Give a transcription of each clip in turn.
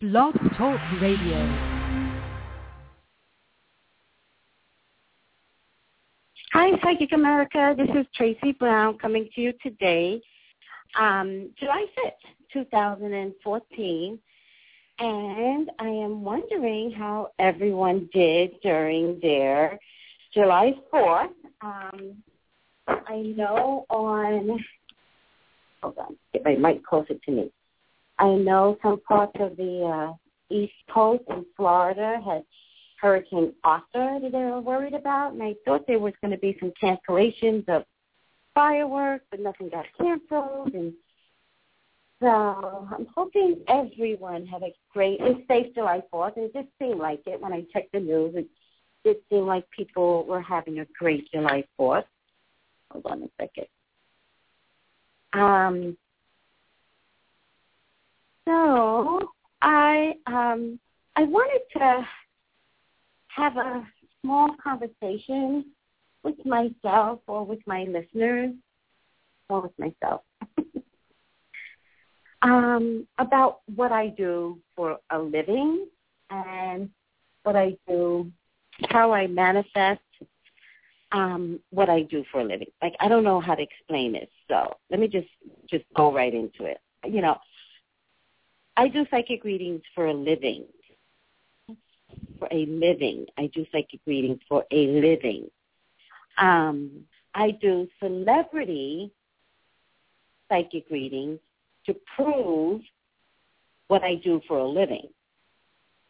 Blog Talk Radio. Hi, Psychic America. This is Tracey Brown coming to you today, um, July 5th, 2014. And I am wondering how everyone did during their July 4th. Um, I know on, hold on, get my mic closer to me. I know some parts of the uh, East Coast in Florida had Hurricane Arthur that they were worried about, and I thought there was going to be some cancellations of fireworks, but nothing got canceled. And so I'm hoping everyone had a great and safe July 4th. And it just seemed like it when I checked the news. It did seem like people were having a great July 4th. Hold on a second. Um, so I um, I wanted to have a small conversation with myself or with my listeners or with myself um, about what I do for a living and what I do, how I manifest um, what I do for a living. Like I don't know how to explain this, so let me just just go right into it. You know, I do psychic readings for a living. For a living, I do psychic readings for a living. Um, I do celebrity psychic readings to prove what I do for a living.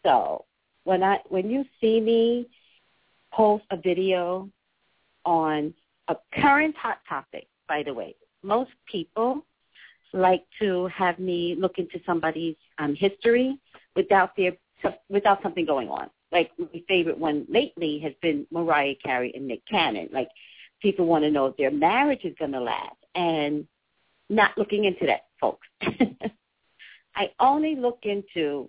So when I when you see me post a video on a current hot topic, by the way, most people like to have me look into somebody's um, history without their without something going on. Like my favorite one lately has been Mariah Carey and Nick Cannon. Like people want to know if their marriage is going to last, and not looking into that, folks. I only look into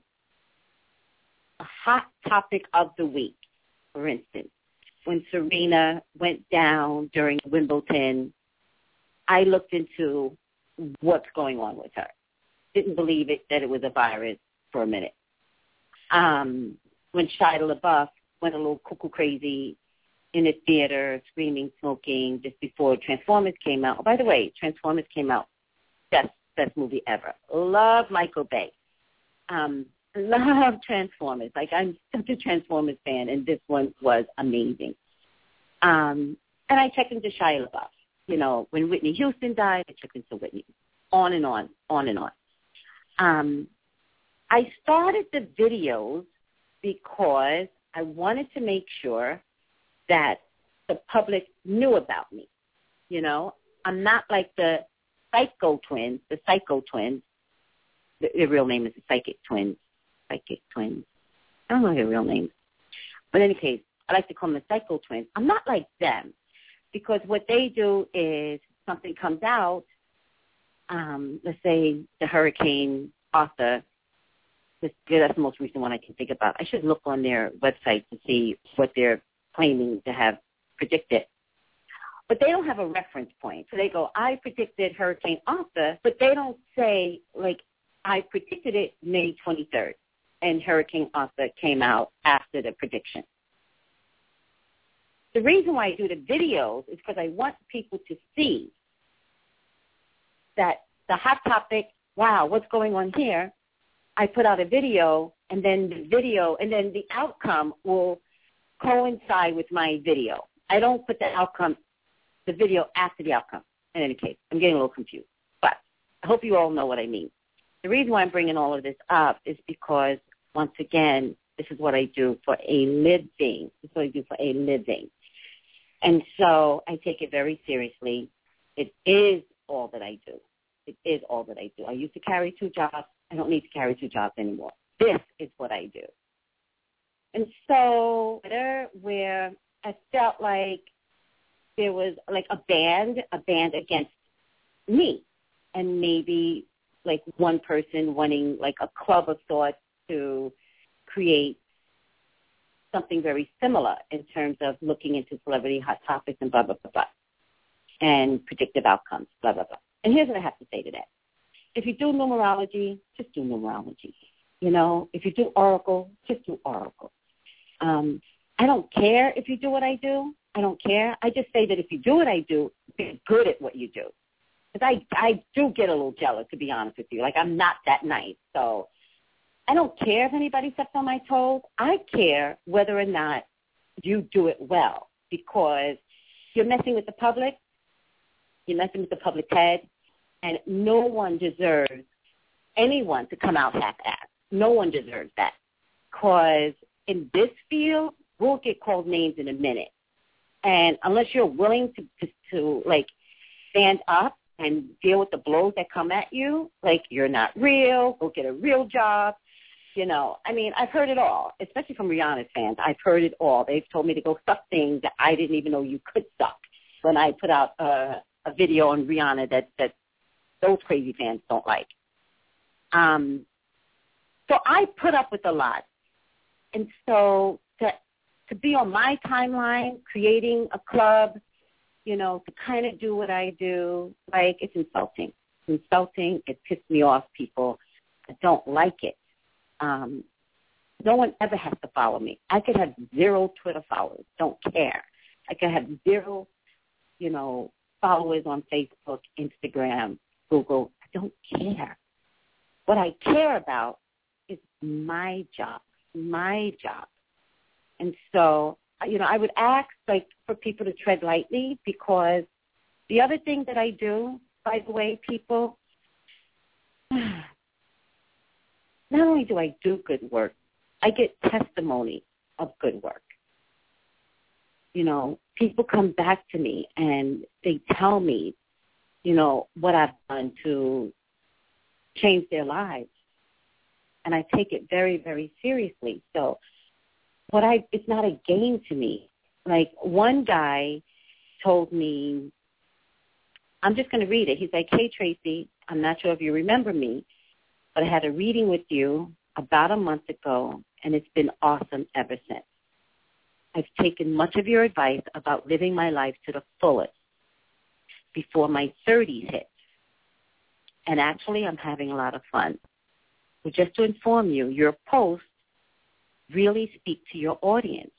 a hot topic of the week. For instance, when Serena went down during Wimbledon, I looked into what's going on with her. Didn't believe it that it was a virus for a minute. Um, when Shia LaBeouf went a little cuckoo crazy in the theater, screaming, smoking, just before Transformers came out. Oh, by the way, Transformers came out. Best best movie ever. Love Michael Bay. Um, love Transformers. Like I'm such a Transformers fan, and this one was amazing. Um, and I checked into Shia LaBeouf. You know, when Whitney Houston died, I checked into Whitney. On and on, on and on. Um, I started the videos because I wanted to make sure that the public knew about me. You know, I'm not like the Psycho Twins, the Psycho Twins. The, Their real name is the Psychic Twins. Psychic Twins. I don't know their real names. But in any case, I like to call them the Psycho Twins. I'm not like them because what they do is something comes out. Um, let's say the hurricane Arthur. This, that's the most recent one I can think about. I should look on their website to see what they're claiming to have predicted. But they don't have a reference point. So they go, I predicted Hurricane Arthur, but they don't say, like, I predicted it May 23rd, and Hurricane Arthur came out after the prediction. The reason why I do the videos is because I want people to see that the hot topic, wow, what's going on here? I put out a video, and then the video, and then the outcome will coincide with my video. I don't put the outcome, the video after the outcome. In any case, I'm getting a little confused, but I hope you all know what I mean. The reason why I'm bringing all of this up is because, once again, this is what I do for a living. This is what I do for a living. And so I take it very seriously. It is all that I do. It is all that I do. I used to carry two jobs. I don't need to carry two jobs anymore. This is what I do. And so where I felt like there was like a band, a band against me. And maybe like one person wanting like a club of thought to create something very similar in terms of looking into celebrity hot topics and blah, blah, blah, blah, and predictive outcomes, blah, blah, blah. And here's what I have to say to that. If you do numerology, just do numerology. You know, if you do Oracle, just do Oracle. Um, I don't care if you do what I do. I don't care. I just say that if you do what I do, be good at what you do. Because I I do get a little jealous, to be honest with you. Like I'm not that nice, so I don't care if anybody steps on my toes. I care whether or not you do it well because you're messing with the public. You're messing with the public's head, and no one deserves anyone to come out half-assed. No one deserves that because in this field, we'll get called names in a minute. And unless you're willing to, to, to like stand up and deal with the blows that come at you, like you're not real, go get a real job. You know, I mean, I've heard it all, especially from Rihanna's fans. I've heard it all. They've told me to go suck things that I didn't even know you could suck when I put out a, a video on Rihanna that, that those crazy fans don't like. Um, so I put up with a lot. And so to to be on my timeline, creating a club, you know, to kind of do what I do, like it's insulting. It's insulting. It pissed me off. People I don't like it. Um, no one ever has to follow me. I could have zero Twitter followers. Don't care. I could have zero, you know, followers on Facebook, Instagram, Google. I don't care. What I care about is my job, my job. And so, you know, I would ask like for people to tread lightly because the other thing that I do, by the way, people, not only do I do good work, I get testimony of good work. You know, people come back to me and they tell me, you know, what I've done to change their lives. And I take it very, very seriously. So what I it's not a game to me. Like one guy told me I'm just going to read it. He's like, "Hey Tracey, I'm not sure if you remember me, but I had a reading with you about a month ago, and it's been awesome ever since. I've taken much of your advice about living my life to the fullest before my 30s hit. And actually, I'm having a lot of fun. So just to inform you, your post really speak to your audience.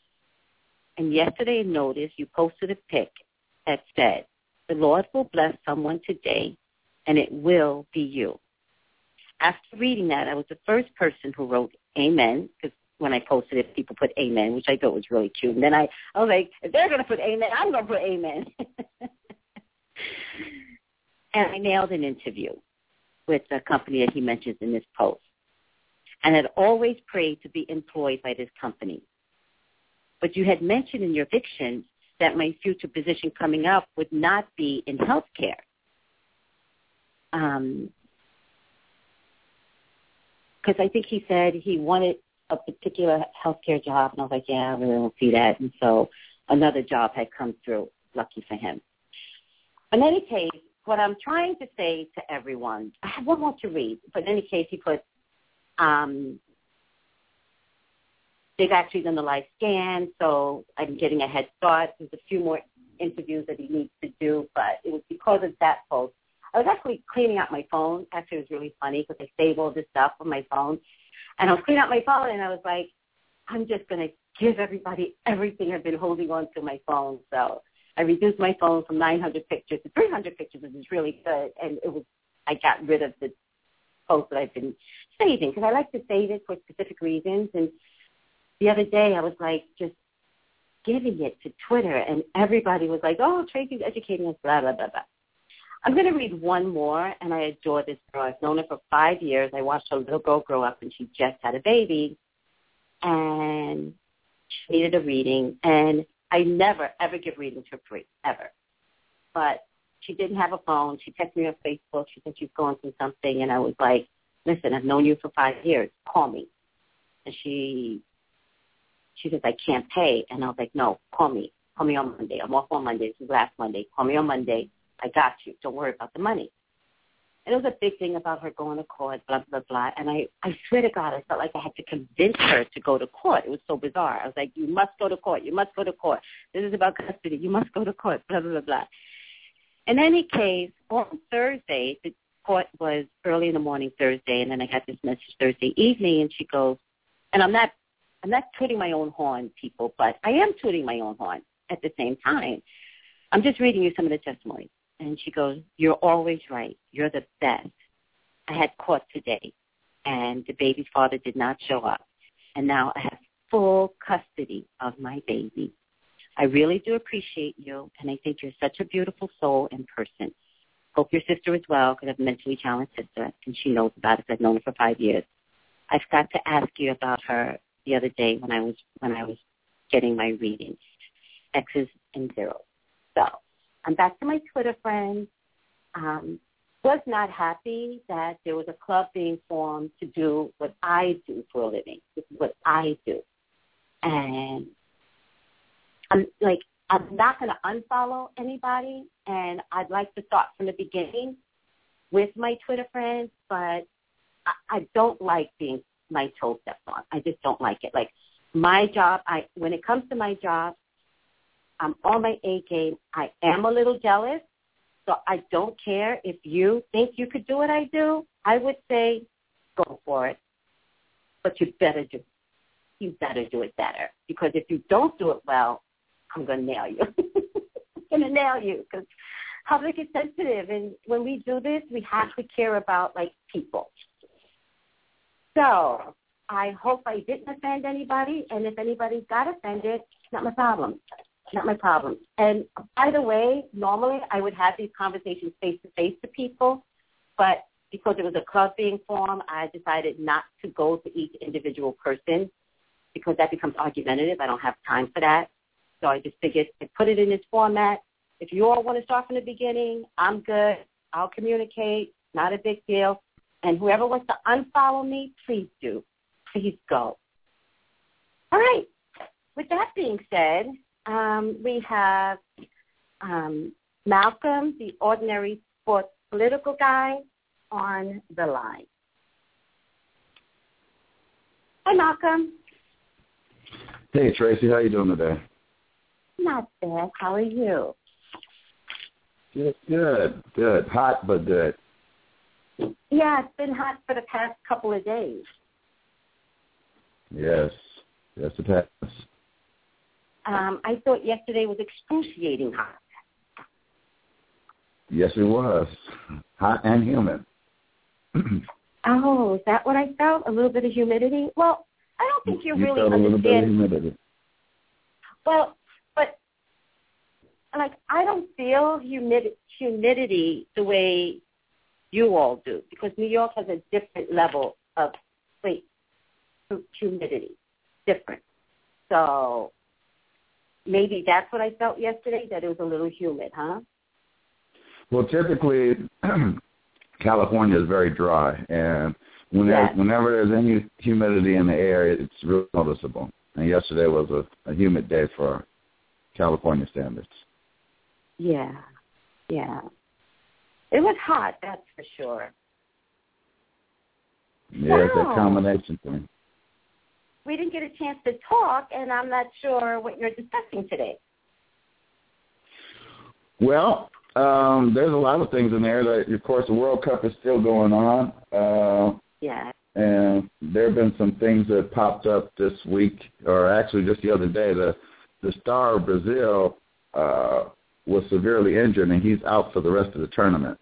And yesterday I noticed you posted a pic that said, the Lord will bless someone today and it will be you. After reading that, I was the first person who wrote amen because when I posted it, people put amen, which I thought was really cute. And then I, I was like, if they're going to put amen, I'm going to put amen. and I nailed an interview with the company that he mentions in this post and had always prayed to be employed by this company. But you had mentioned in your fiction that my future position coming up would not be in healthcare. Um, because I think he said he wanted a particular healthcare job, and I was like, yeah, I really don't see that. And so another job had come through. Lucky for him. In any case, what I'm trying to say to everyone, I have one more to read, but in any case, he put um, they've actually done the live scan, so I'm getting a head start. There's a few more interviews that he needs to do, but it was because of that post. I was actually cleaning out my phone. Actually, it was really funny because I save all this stuff on my phone. And I was cleaning out my phone, and I was like, I'm just going to give everybody everything I've been holding on to my phone. So I reduced my phone from 900 pictures to 300 pictures, which is really good. And it was, I got rid of the posts that I've been saving because I like to save it for specific reasons. And the other day I was like just giving it to Twitter and everybody was like, oh, Tracey's educating us, blah, blah, blah, blah. I'm going to read one more, and I adore this girl. I've known her for five years. I watched her little girl grow up, and she just had a baby, and she needed a reading. And I never, ever give readings for free, ever. But she didn't have a phone. She texted me on Facebook. She said she's going through something, and I was like, listen, I've known you for five years. Call me. And she she says, I can't pay. And I was like, no, call me. Call me on Monday. I'm off on Monday. This is last Monday. Call me on Monday. I got you. Don't worry about the money. And it was a big thing about her going to court, blah, blah, blah. And I, I swear to God, I felt like I had to convince her to go to court. It was so bizarre. I was like, you must go to court. You must go to court. This is about custody. You must go to court, blah, blah, blah, blah. In any case, on Thursday, the court was early in the morning Thursday, and then I got this message Thursday evening, and she goes, and I'm not, I'm not tooting my own horn, people, but I am tooting my own horn at the same time. I'm just reading you some of the testimonies. And she goes, you're always right. You're the best. I had court today, and the baby's father did not show up. And now I have full custody of my baby. I really do appreciate you, and I think you're such a beautiful soul and person. Hope your sister is well, because I have a mentally challenged sister, and she knows about it. I've known her for five years. I forgot to ask you about her the other day when I was when I was getting my reading. X's and zeros. So I'm back to my Twitter friends. Um, was not happy that there was a club being formed to do what I do for a living. This is what I do. And I'm like, I'm not going to unfollow anybody, and I'd like to start from the beginning with my Twitter friends, but I, I don't like being my toe stepped on. I just don't like it. Like my job, I when it comes to my job, I'm on my A game. I am a little jealous, so I don't care if you think you could do what I do. I would say go for it, but you better do you better do it better because if you don't do it well, I'm to nail you. I'm to nail you because public is sensitive, and when we do this, we have to care about like people. So I hope I didn't offend anybody, and if anybody got offended, not my problem. Not my problem. And by the way, normally I would have these conversations face to face to people, but because it was a club being formed, I decided not to go to each individual person because that becomes argumentative. I don't have time for that. So I just figured I put it in this format. If you all want to start from the beginning, I'm good. I'll communicate. Not a big deal. And whoever wants to unfollow me, please do. Please go. All right. With that being said, um, we have um, Malcolm, the ordinary sports political guy, on the line. Hi, Malcolm. Hey, Tracey. How you doing today? Not bad. How are you? Good, good, good. Hot but good. Yeah, it's been hot for the past couple of days. Yes, yes, it has. Um, I thought yesterday was excruciating hot. Yes, it was. Hot and humid. oh, is that what I felt? A little bit of humidity? Well, I don't think you, you really felt understand. A little bit of humidity. Well, but like I don't feel humid- humidity the way you all do because New York has a different level of wait humidity, different. So maybe that's what I felt yesterday that it was a little humid, huh? Well, typically California is very dry, and whenever, Yes. whenever there's any humidity in the air, it's real noticeable. And yesterday was a, a humid day for California standards. Yeah, yeah. It was hot, that's for sure. Yeah, it's a combination thing. We didn't get a chance to talk, and I'm not sure what you're discussing today. Well, um, there's a lot of things in there. That, of course, the World Cup is still going on, uh, Yeah. and there have been some things that popped up this week, or actually just the other day. The the star of Brazil uh, was severely injured, and he's out for the rest of the tournament.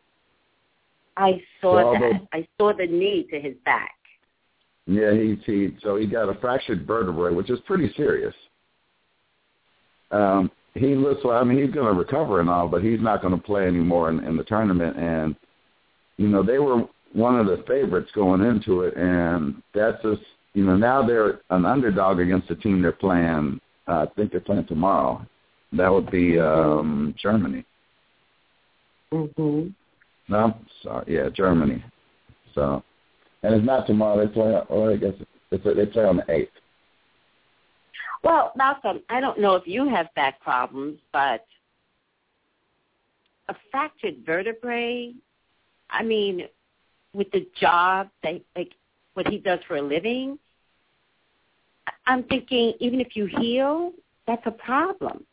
I saw that. although- I saw the knee to his back. Yeah, he he so he got a fractured vertebrae, which is pretty serious. Um, he looks like I mean he's going to recover and all, but he's not going to play anymore in, in the tournament. And you know they were one of the favorites going into it, and that's just you know now they're an underdog against the team they're playing. Uh, I think they're playing tomorrow. That would be um, Germany. Mhm. No, sorry, yeah, Germany. So, and it's not tomorrow. They play. Or I guess it's, they play on the eighth. Well, Malcolm, I don't know if you have back problems, but a fractured vertebrae, I mean, with the job that like what he does for a living. I'm thinking even if you heal, that's a problem.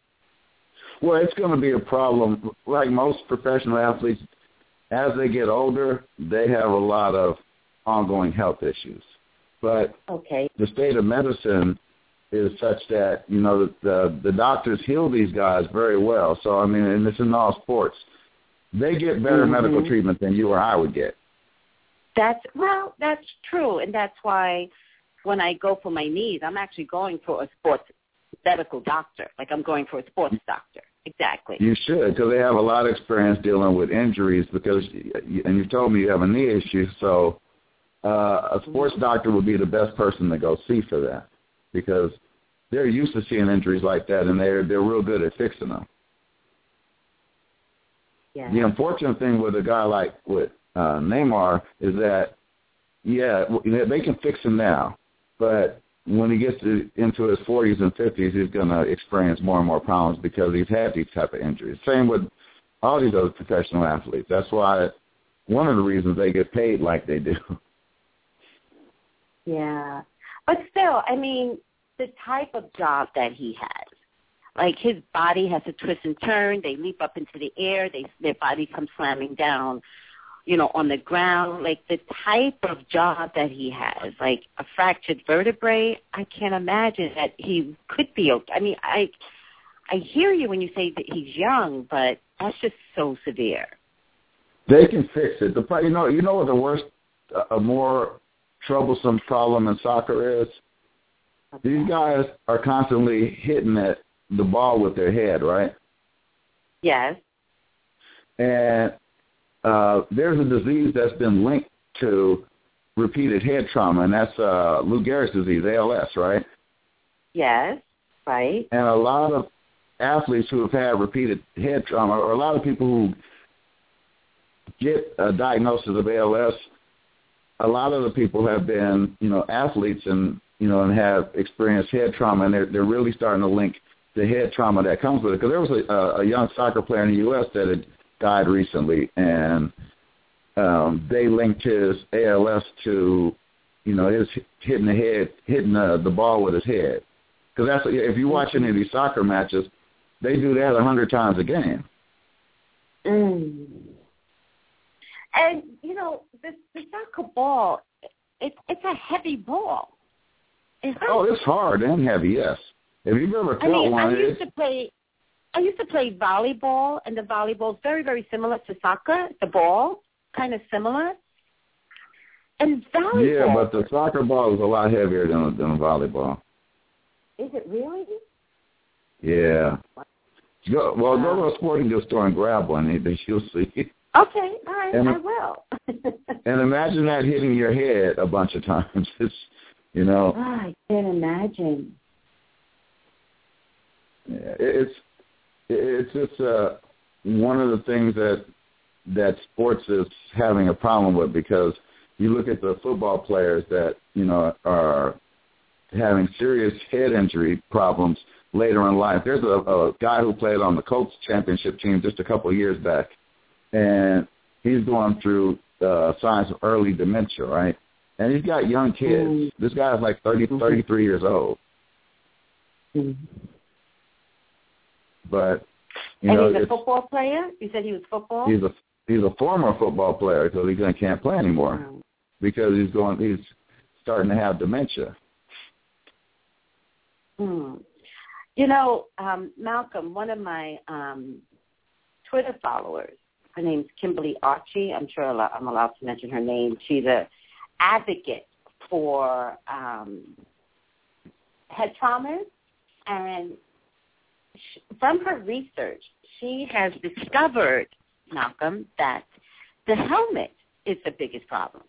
Well, it's going to be a problem. Like most professional athletes, as they get older, they have a lot of ongoing health issues. But Okay. the state of medicine is such that you know the the doctors heal these guys very well. So I mean, and it's in all sports. They get better Mhm. medical treatment than you or I would get. That's well, that's true, and that's why when I go for my knees, I'm actually going for a sports medical doctor. Like I'm going for a sports doctor. Exactly. You should, because they have a lot of experience dealing with injuries. Because, and you told me you have a knee issue, so uh, a sports doctor would be the best person to go see for that, because they're used to seeing injuries like that, and they're they're real good at fixing them. Yeah. The unfortunate thing with a guy like with uh, Neymar is that, yeah, they can fix him now, but when he gets to, into his 40s and 50s, he's going to experience more and more problems because he's had these type of injuries. Same with all these other professional athletes. That's why one of the reasons they get paid like they do. Yeah. But still, I mean, the type of job that he has. Like his body has to twist and turn. They leap up into the air. They their body comes slamming down, you know, on the ground. Like the type of job that he has, like a fractured vertebrae. I can't imagine that he could be. okay. I mean, I I hear you when you say that he's young, but that's just so severe. They can fix it. The you know you know what the worst, uh, a more troublesome problem in soccer is. These guys are constantly hitting at the ball with their head, right? Yes. And uh, there's a disease that's been linked to repeated head trauma, and that's uh, Lou Gehrig's disease, ALS, right? Yes. Right. And a lot of athletes who have had repeated head trauma, or a lot of people who get a diagnosis of ALS, a lot of the people have been, you know, athletes and you know, and have experienced head trauma, and they're they're really starting to link the head trauma that comes with it. Because there was a, a young soccer player in the U.S. that had died recently, and um, they linked his ALS to, you know, his hitting the head, hitting the, the ball with his head. Because that's if you watch any of these soccer matches, they do that a hundred times a game. Mm. And you know, the, the soccer ball, it's it's a heavy ball. It. Oh, it's hard and heavy, yes. If you've ever I mean, one, I used to play. I used to play volleyball, and the volleyball is very, very similar to soccer. The ball, kind of similar. And volleyball. yeah, but the soccer ball is a lot heavier than than a volleyball. is it really? Yeah. Go, well, go to a sporting goods store and grab one, and you'll see. Okay, all right, And- I will. And imagine that hitting your head a bunch of times. It's, you know, Oh, I can't imagine. Yeah, it's it's just uh, one of the things that that sports is having a problem with because you look at the football players that you know are having serious head injury problems later in life. There's a, a guy who played on the Colts championship team just a couple of years back, and he's going through uh, signs of early dementia, right? And he's got young kids. Mm. This guy's like thirty, Mhm. thirty-three years old, Mm. but you and know, he's a football player. You said he was football. he's a he's a former football player because he can't play anymore Oh. because he's going he's starting to have dementia. Hmm. You know, um, Malcolm, one of my um, Twitter followers, her name's Kimberly Archie. I'm sure I'm allowed to mention her name. She's a advocate for um, head traumas, and sh from her research, she has discovered, Malcolm, that the helmet is the biggest problem.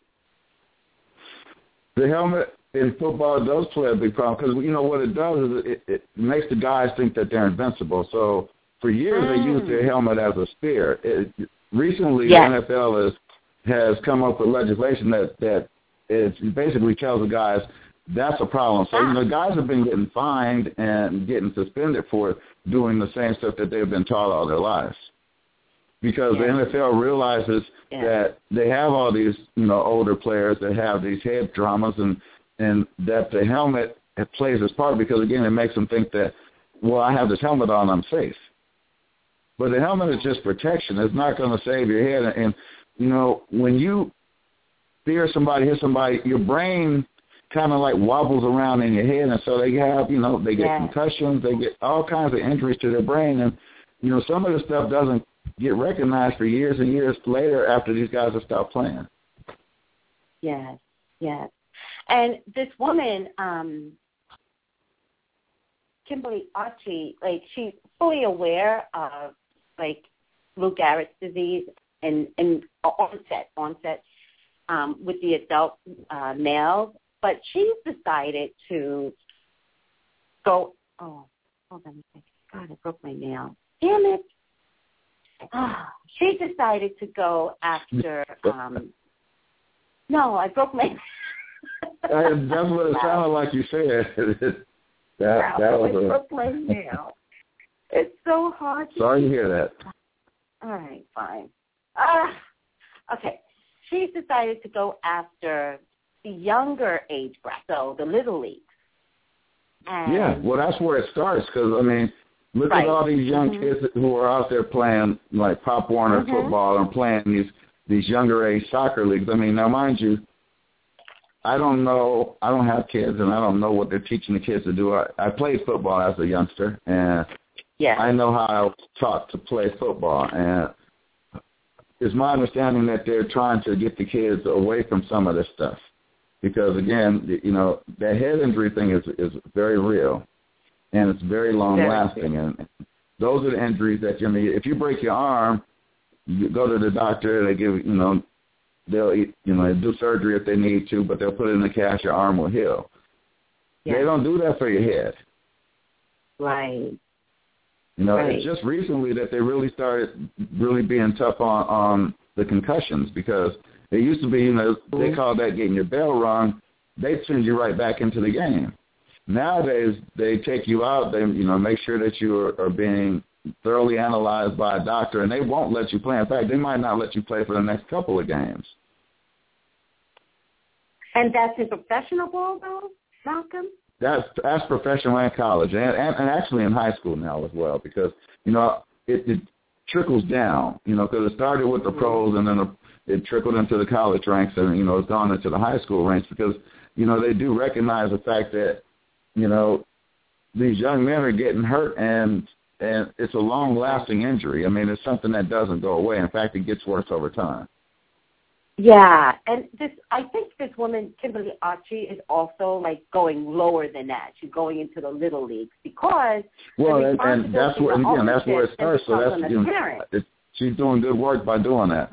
The helmet in football does play a big problem because you know what it does is it, it makes the guys think that they're invincible. So for years they Mm. used their helmet as a spear. It, recently Yes. the NFL has has come up with legislation that that it basically tells the guys that's a problem. So you know guys have been getting fined and getting suspended for doing the same stuff that they've been taught all their lives. Because Yeah. the NFL realizes Yeah. that they have all these, you know, older players that have these head traumas and and that the helmet plays its part because again it makes them think that well I have this helmet on I'm safe. But the helmet is just protection. It's not going to save your head and you know, when you fear somebody, hit somebody, your brain kind of like wobbles around in your head, and so they have, you know, they get Yeah. concussions, they get all kinds of injuries to their brain, and you know, some of the stuff doesn't get recognized for years and years later after these guys have stopped playing. Yes, yes. And this woman, um, Kimberly Archie, like she's fully aware of like Lou Gehrig's disease and and onset onset um, with the adult uh, males, but she's decided to go. Oh, hold on a second. God, I broke my nail. Damn it. Ah, she decided to go after. Um, no, I broke my. That's what it sounded like you said. that that was I a. broke my nail. It's so hard. To Sorry to hear that. All right, fine. Ah, okay. She's decided to go after the younger age bracket, so the little leagues. And Yeah, well, that's where it starts because I mean, look Right. at all these young Mhm. kids who are out there playing like Pop Warner Mhm. football and playing these these younger age soccer leagues. I mean, now mind you, I don't know, I don't have kids, and I don't know what they're teaching the kids to do. I, I played football as a youngster, and yeah, I know how I was taught to play football, and it's my understanding that they're trying to get the kids away from some of this stuff, because again, you know, that head injury thing is is very real, and it's very long lasting, and those are the injuries that you mean. If you break your arm, you go to the doctor, they give you know, they'll you know do surgery if they need to, but they'll put it in the cast, your arm will heal. yeah. They don't do that for your head. right. You know, Right. it's just recently that they really started really being tough on on the concussions because it used to be, you know, they Mhm. called that getting your bell rung. They send you right back into the game. Nowadays, they take you out. They, you know, make sure that you are, are being thoroughly analyzed by a doctor, and they won't let you play. In fact, they might not let you play for the next couple of games. And that's in professional ball, though, Malcolm. That's that's professional and college, and, and and actually in high school now as well, because you know it, it trickles down. You know, because it started with the mm-hmm. pros, and then it trickled into the college ranks, and you know it's gone into the high school ranks because you know they do recognize the fact that you know these young men are getting hurt, and and it's a long lasting injury. I mean, it's something that doesn't go away. In fact, it gets worse over time. Yeah, and this I think this woman Kimberly Archie is also like going lower than that. She's going into the little leagues because Well, and, and that's where again that's where it starts. So that's you becomes on the know, it, she's doing good work by doing that.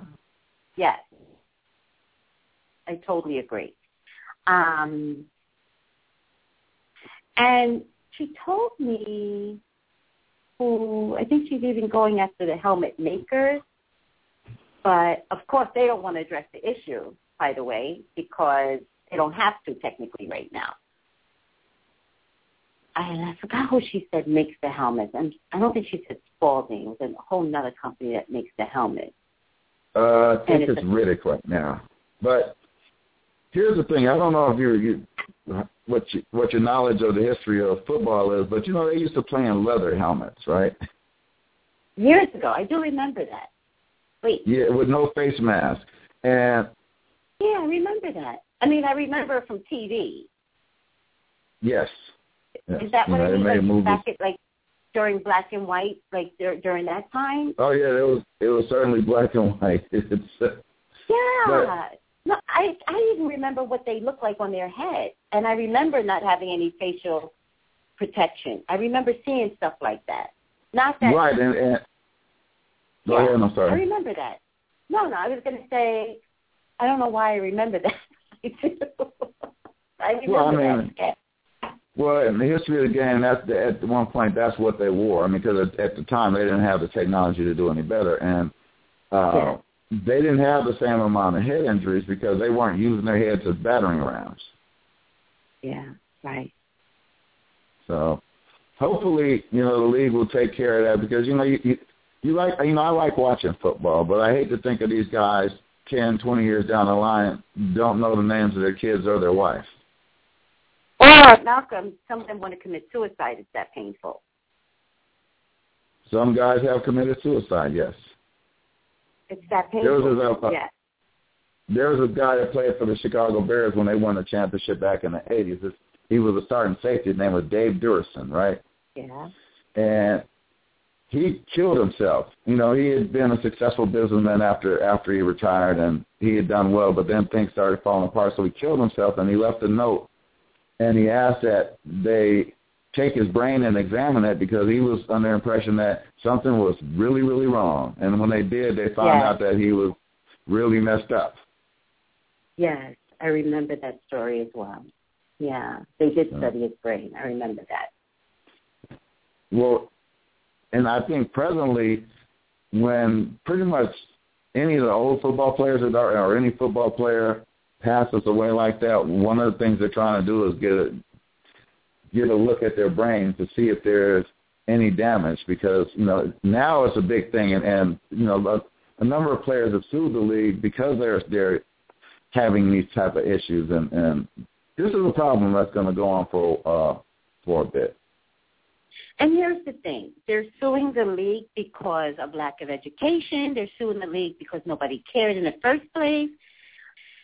Yes, I totally agree. Um, and she told me who I think she's even going after the helmet makers, but of course they don't want to address the issue. By the way, because they don't have to technically right now. I, I forgot who she said makes the helmets, and I don't think she said Spalding. It was a whole other company that makes the helmet. Uh, I think And it's it's Riddell right now. But here's the thing: I don't know if you you what you, what your knowledge of the history of football is, but you know they used to play in leather helmets, right? Years ago, I do remember that. Wait, Yeah, with no face mask. And yeah, I remember that. I mean, I remember from TV. yes, yes. Is that you what know, it they made Like movies. back at like during black and white, like dur- during that time? Oh yeah, it was it was certainly black and white. It's uh, Yeah. no, I I even remember what they looked like on their head, and I remember not having any facial protection. I remember seeing stuff like that. Not that. right, and, and go Yeah, ahead. I'm I remember that. No, no, I was going to say, I don't know why I remember that. I remember Well, I mean, that. Well, in the history of the game, that's the, at one point that's what they wore. I mean, because at, at the time they didn't have the technology to do any better, and uh, Yeah. they didn't have the same amount of head injuries because they weren't using their heads as battering rams. Yeah, right. So, hopefully, you know, the league will take care of that because you know you, you you like you know I like watching football, but I hate to think of these guys ten, twenty years down the line don't know the names of their kids or their wife. Or Malcolm, some of them want to commit suicide. It's that painful. Some guys have committed suicide. Yes. It's that There was painful. a- uh, yeah. there was a guy that played for the Chicago Bears when they won the championship back in the 80s. He was a starting safety. His name was Dave Duerson, right? Yeah. And he killed himself. You know, he had been a successful businessman after after he retired, and he had done well. But then things started falling apart, so he killed himself, and he left a note, and he asked that they take his brain and examine it because he was under impression that something was really, really wrong. And when they did, they found Yes. out that he was really messed up. Yes, I remember that story as well. Yeah, they did study his brain. I remember that. Well, and I think presently, when pretty much any of the old football players that are, or any football player passes away like that, one of the things they're trying to do is get a get a look at their brain to see if there's any damage because you know now it's a big thing and, and you know a, a number of players have sued the league because they're they're having these type of issues and and this is a problem that's going to go on for uh for a bit. And here's the thing. They're suing the league because of lack of education. They're suing the league because nobody cared in the first place.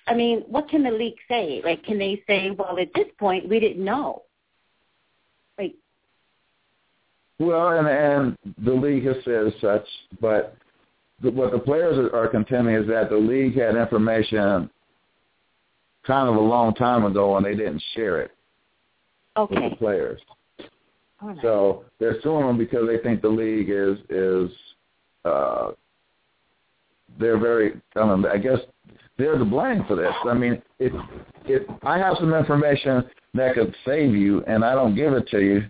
I mean, what can the league say? Like, can they say, well, at this point, we didn't know? Like, Well, and and the league has said as such, but the, what the players are, contending is that the league had information kind of a long time ago and they didn't share it with okay. the players. Right. So they're suing them because they think the league is is uh they're very I, don't I guess they're to blame for this. I mean, if if I have some information that could save you and I don't give it to you,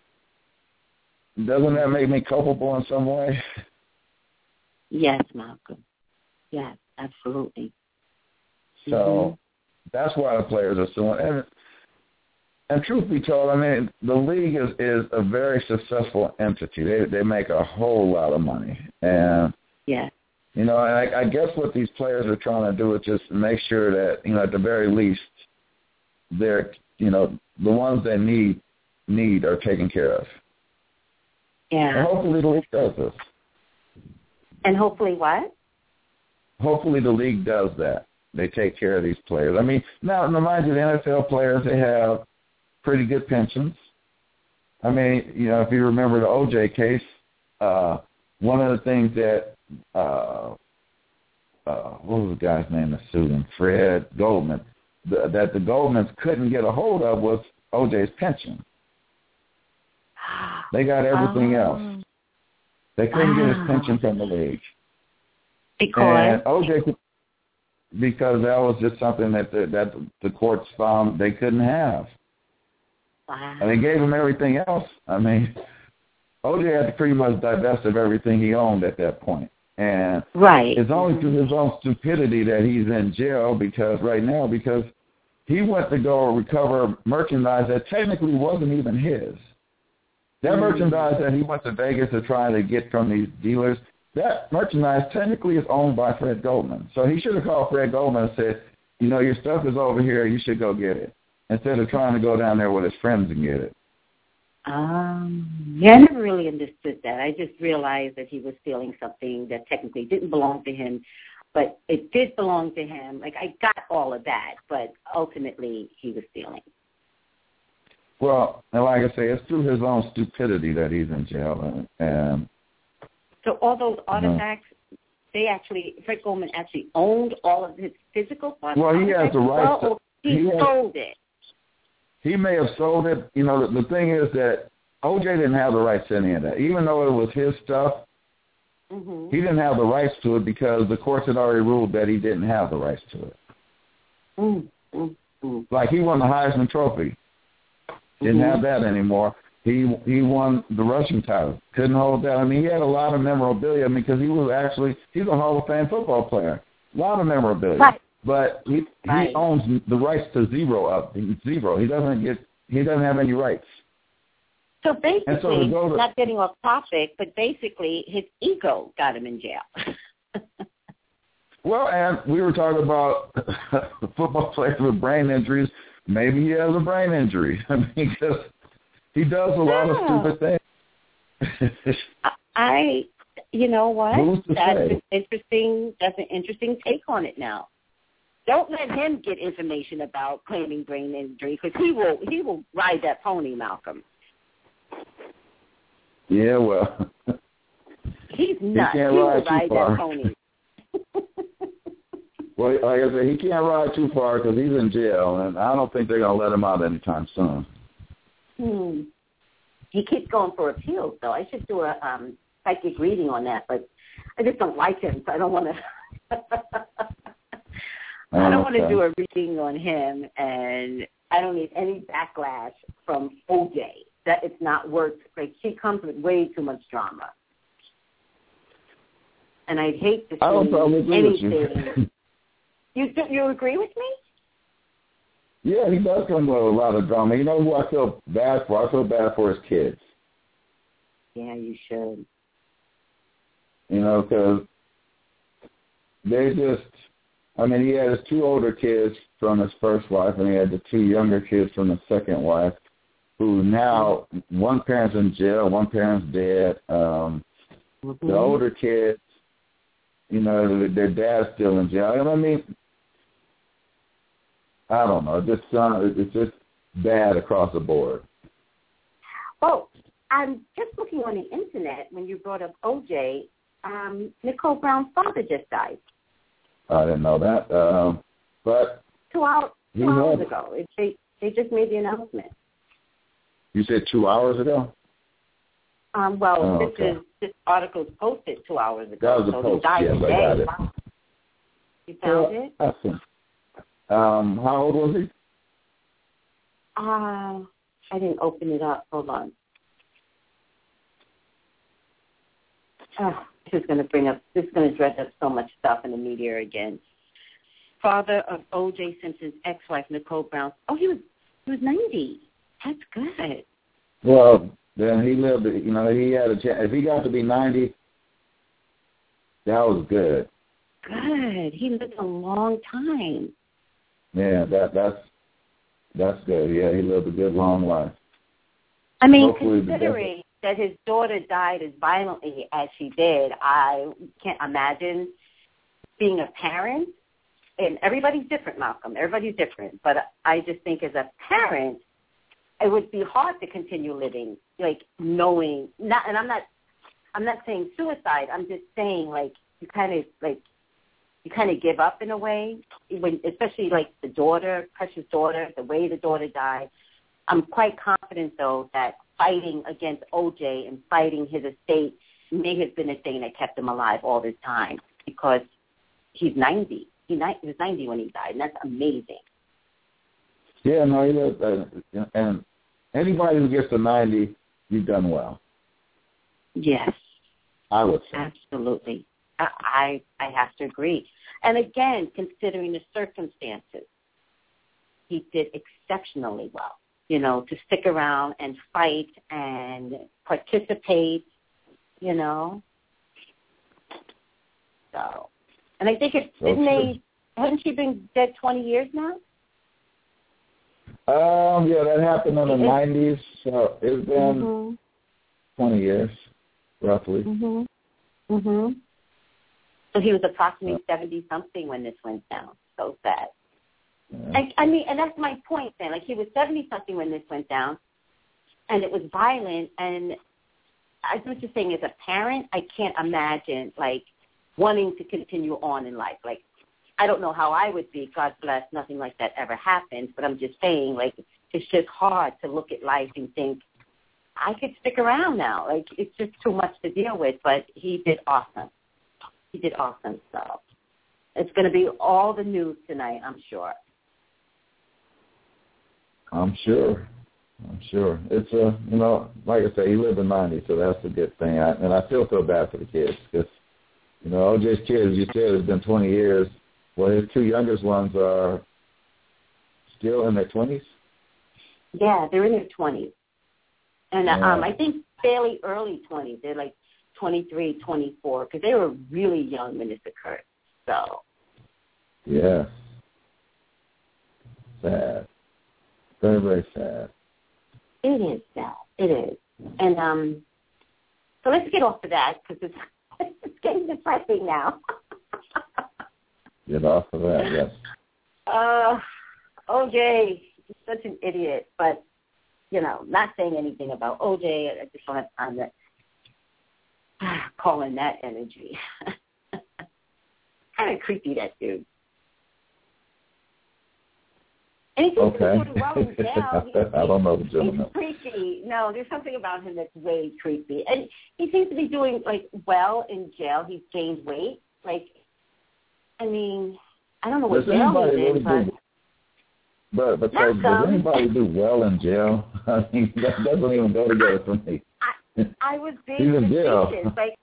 doesn't that make me culpable in some way? yes, Malcolm. Yes, absolutely. So that's why the players are suing. And and truth be told, I mean, the league is is a very successful entity. They they make a whole lot of money, and Yes. you know, and I, I guess what these players are trying to do is just make sure that you know, at the very least, they're you know the ones that need need are taken care of. And Yeah. hopefully the league does this. And hopefully what? hopefully the league does that. They take care of these players. I mean, now, now mind you, the NFL players they have pretty good pensions. I mean, you know, if you remember the OJ case, uh, one of the things that uh, uh, what was the guy's name that sued him? Fred Goldman. The, that the Goldmans couldn't get a hold of was OJ's pension. They got everything Oh. else. They couldn't get his pension from the league. Because And OJ, because that was just something that the, that the courts found they couldn't have, wow. and they gave him everything else. I mean, OJ had to pretty much divest of everything he owned at that point. and right. it's only through his own stupidity that he's in jail because right now because he went to go recover merchandise that technically wasn't even his. That Mm. merchandise that he went to Vegas to try to get from these dealers, that merchandise technically is owned by Fred Goldman. So he should have called Fred Goldman and said, you know, your stuff is over here. You should go get it. Instead of trying to go down there with his friends and get it. Um, yeah, I never really understood that. I just realized that he was stealing something that technically didn't belong to him, but it did belong to him. Like I got all of that, but ultimately he was stealing. Well, and like I say, it's through his own stupidity that he's in jail. And, and So all those artifacts, they actually Fred Goldman actually owned all of his physical parts. Well, he has the right Well, to- or he, he has- sold it. He may have sold it. You know, the, the thing is that OJ didn't have the rights to any of that. Even though it was his stuff, hmm he didn't have the rights to it because the courts had already ruled that he didn't have the rights to it. mm mm mm. Like he won the Heisman Trophy, didn't Mhm. have that anymore. He he won the rushing title, couldn't hold that. I mean, he had a lot of memorabilia because he was actually he's a Hall of Fame football player. A lot of memorabilia, Right. But he Right. he owns the rights to zero up zero. He doesn't get he doesn't have any rights. So basically, so to not getting off topic, but basically his ego got him in jail. Well, and we were talking about football players with brain injuries. Maybe he has a brain injury. I mean, because he does a lot of stupid things. I, you know what? That's say? an interesting. That's an interesting take on it now. Don't let him get information about claiming brain injury because he will he will ride that pony, Malcolm. Yeah, well, he's nuts. He, he will ride far. that pony. well, like I said, he can't ride too far because he's in jail, and I don't think they're gonna let him out anytime soon. Hmm. He keeps going for appeals, though. I should do a um psychic reading on that, but I just don't like him, so I don't want to. I don't want to do a reading on him, and I don't need any backlash from OJ. That it's not worth. Like she comes with way too much drama, and I'd hate to see I don't agree anything. you. you you agree with me? Yeah, he does come with a lot of drama. You know who I feel bad for? I feel bad for his kids. Yeah, you should. You know, because they just, I mean, he had his two older kids from his first wife, and he had the two younger kids from the second wife, who now, one parent's in jail, one parent's dead. Um, Mm-hmm. The older kids, you know, their dad's still in jail. And I mean, I don't know. It just sounds, it's just bad across the board. Well, I'm just looking on the internet when you brought up OJ. Um, Nicole Brown's father just died I didn't know that. Um, but two hours two hours ago. It, they they just made the announcement. you said two hours ago? Um, well, Oh, this okay. is this article article's posted two hours ago. That was a so post, yes, I today. got it. You found Yeah, it? I see. Um, how old was he? Uh, I didn't open it up. Hold on. Oh, this is going to bring up, this is going to dredge up so much stuff in the media again. Father of O.J. Simpson's ex-wife, Nicole Brown. Oh, he was he was 90. That's good. Well, then he lived. You know, he had a chance. If he got to be ninety, that was good. Good. He lived a long time. Yeah, that that's that's good. Yeah, he lived a good long life. I mean, Hopefully considering that his daughter died as violently as she did, I can't imagine being a parent. And everybody's different, Malcolm. Everybody's different. But I just think as a parent, it would be hard to continue living, like knowing. Not, and I'm not. I'm not saying suicide. I'm just saying like you kind of like you kind of give up in a way when, especially like the daughter, precious daughter, the way the daughter died. I'm quite confident, though, that fighting against OJ and fighting his estate may have been a thing that kept him alive all this time because he's 90. He, ni- he was 90 when he died, and that's amazing. Yeah, no. Uh, and anybody who gets to ninety, you've done well. Yes, I would say. absolutely. I I I have to agree. And again, considering the circumstances, he did exceptionally well. You know, to stick around and fight and participate. You know, so. And I think it So didn't true. they? Hadn't she been dead twenty years now? Um, yeah, that happened in the nineties. So it's been Mhm. twenty years, roughly. Mhm. Mhm. So he was approximately seventy something when this went down. So sad. Yeah. I, I mean, and that's my point. Then, like he was seventy something when this went down, and it was violent. And I was just saying, as a parent, I can't imagine like wanting to continue on in life. Like, I don't know how I would be. God bless, nothing like that ever happened. But I'm just saying, like, it's just hard to look at life and think I could stick around now. Like, it's just too much to deal with. But he did awesome. He did awesome. So it's going to be all the news tonight, I'm sure. I'm sure. I'm sure. It's a, you know, like I say, he lived in '90, so that's a good thing. I, and I still feel bad for the kids because, you know, OJ's kids, you said, it's been 20 years. Well, his two youngest ones are still in their 20s. Yeah, they're in their twenties, and Yeah. um, I think fairly early twenties. They're like twenty three, twenty four, because they were really young when this occurred. So Yes. Sad. Very, very sad. it is sad. It is, and um, so let's get off of that because it's it's getting depressing now. Get off of that, yes. Uh, OJ, such an idiot, but you know, not saying anything about OJ. I just don't have time to call in that energy. kind of creepy, that dude. Seems Okay. to be doing well in jail. He- I don't know the He's gentleman. creepy. No, there's something about him that's way creepy. And he seems to be doing like well in jail. He's gained weight. Like, I mean, I don't know what Does jail anybody he's in, but do? But but Not does anybody do well in jail? I mean, that doesn't even go together for me. I I was being jail. Like,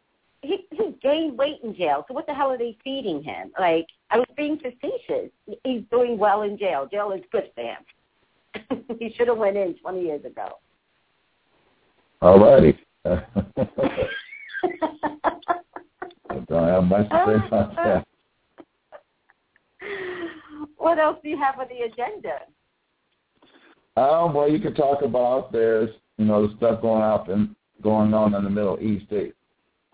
he he gained weight in jail. So what the hell are they feeding him? Like, I was being facetious. He's doing well in jail. Jail is good for him. he should have went in 20 years ago. All righty. I don't have much to say about that. what else do you have on the agenda? Um, well, you could talk about there's you know the stuff going out and going on in the Middle East.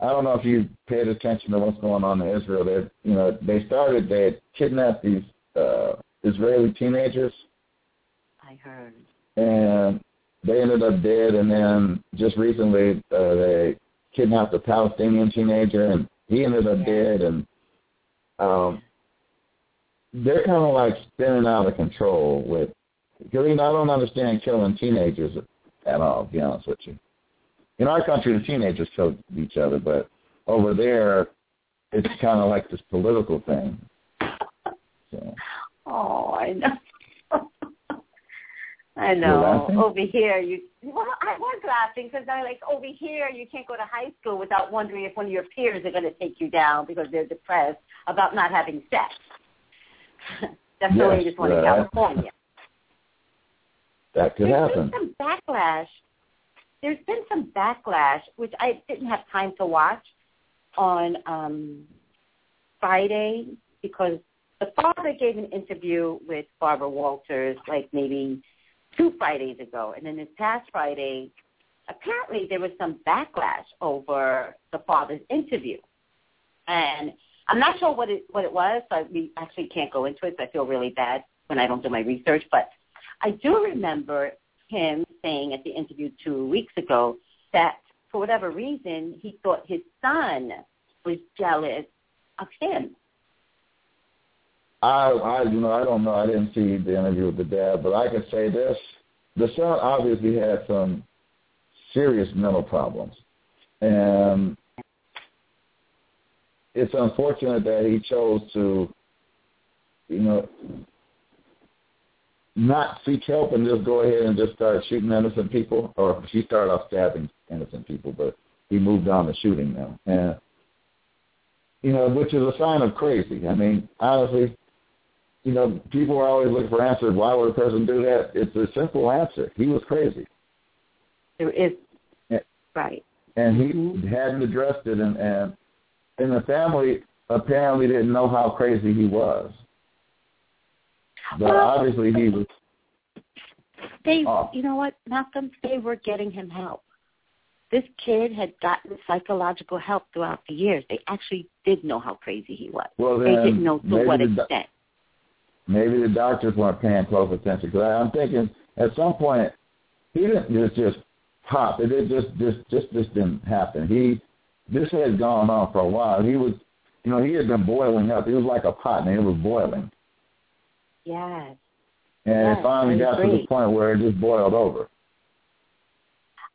I don't know if you paid attention to what's going on in Israel. They you know they started they had kidnapped these uh, Israeli teenagers I heard. and they ended up dead. And then just recently uh, they kidnapped a Palestinian teenager and he ended up Yeah. dead. And um, they're kind of like spinning out of control with. Because you know, I don't understand killing teenagers at all. To be honest with you, in our country, the teenagers kill each other, but over there, it's kind of like this political thing. So, Oh, I know. I know. Over here, you well, I was laughing because I like over here you can't go to high school without wondering if one of your peers are going to take you down because they're depressed about not having sex. That's the Yes, latest one in California. that could There's happen. been some backlash. There's been some backlash, which I didn't have time to watch on um, Friday because the father gave an interview with Barbara Walters like maybe two Fridays ago, and then this past Friday, apparently there was some backlash over the father's interview, and I'm not sure what it what it was, so we actually can't go into it. So I feel really bad when I don't do my research, but I do remember him saying at the interview two weeks ago that for whatever reason he thought his son was jealous of him. I, I, you know, I don't know. I didn't see the interview with the dad, but I can say this: the son obviously had some serious mental problems, and it's unfortunate that he chose to, you know, not seek help and just go ahead and just start shooting innocent people. Or she started off stabbing innocent people, but he moved on to shooting them, and you know, which is a sign of crazy. I mean, honestly, you know, people are always looking for answers. Why would a person do that? It's a simple answer. He was crazy, There is right. and he Mhm. hadn't addressed it, and and and the family apparently didn't know how crazy he was. But Well- obviously, he was. They, Oh. you know what, Malcolm? They were getting him help. This kid had gotten psychological help throughout the years. They actually did know how crazy he was. Well, they didn't know to what extent. Maybe the doctors weren't paying close attention. Because I'm thinking at some point he didn't just just pop. It did just just just this didn't happen. He this had gone on for a while. He was, you know, he had been boiling up. He was like a pot, and it was boiling. Yes, And Yes, it finally I got to the point where it just boiled over.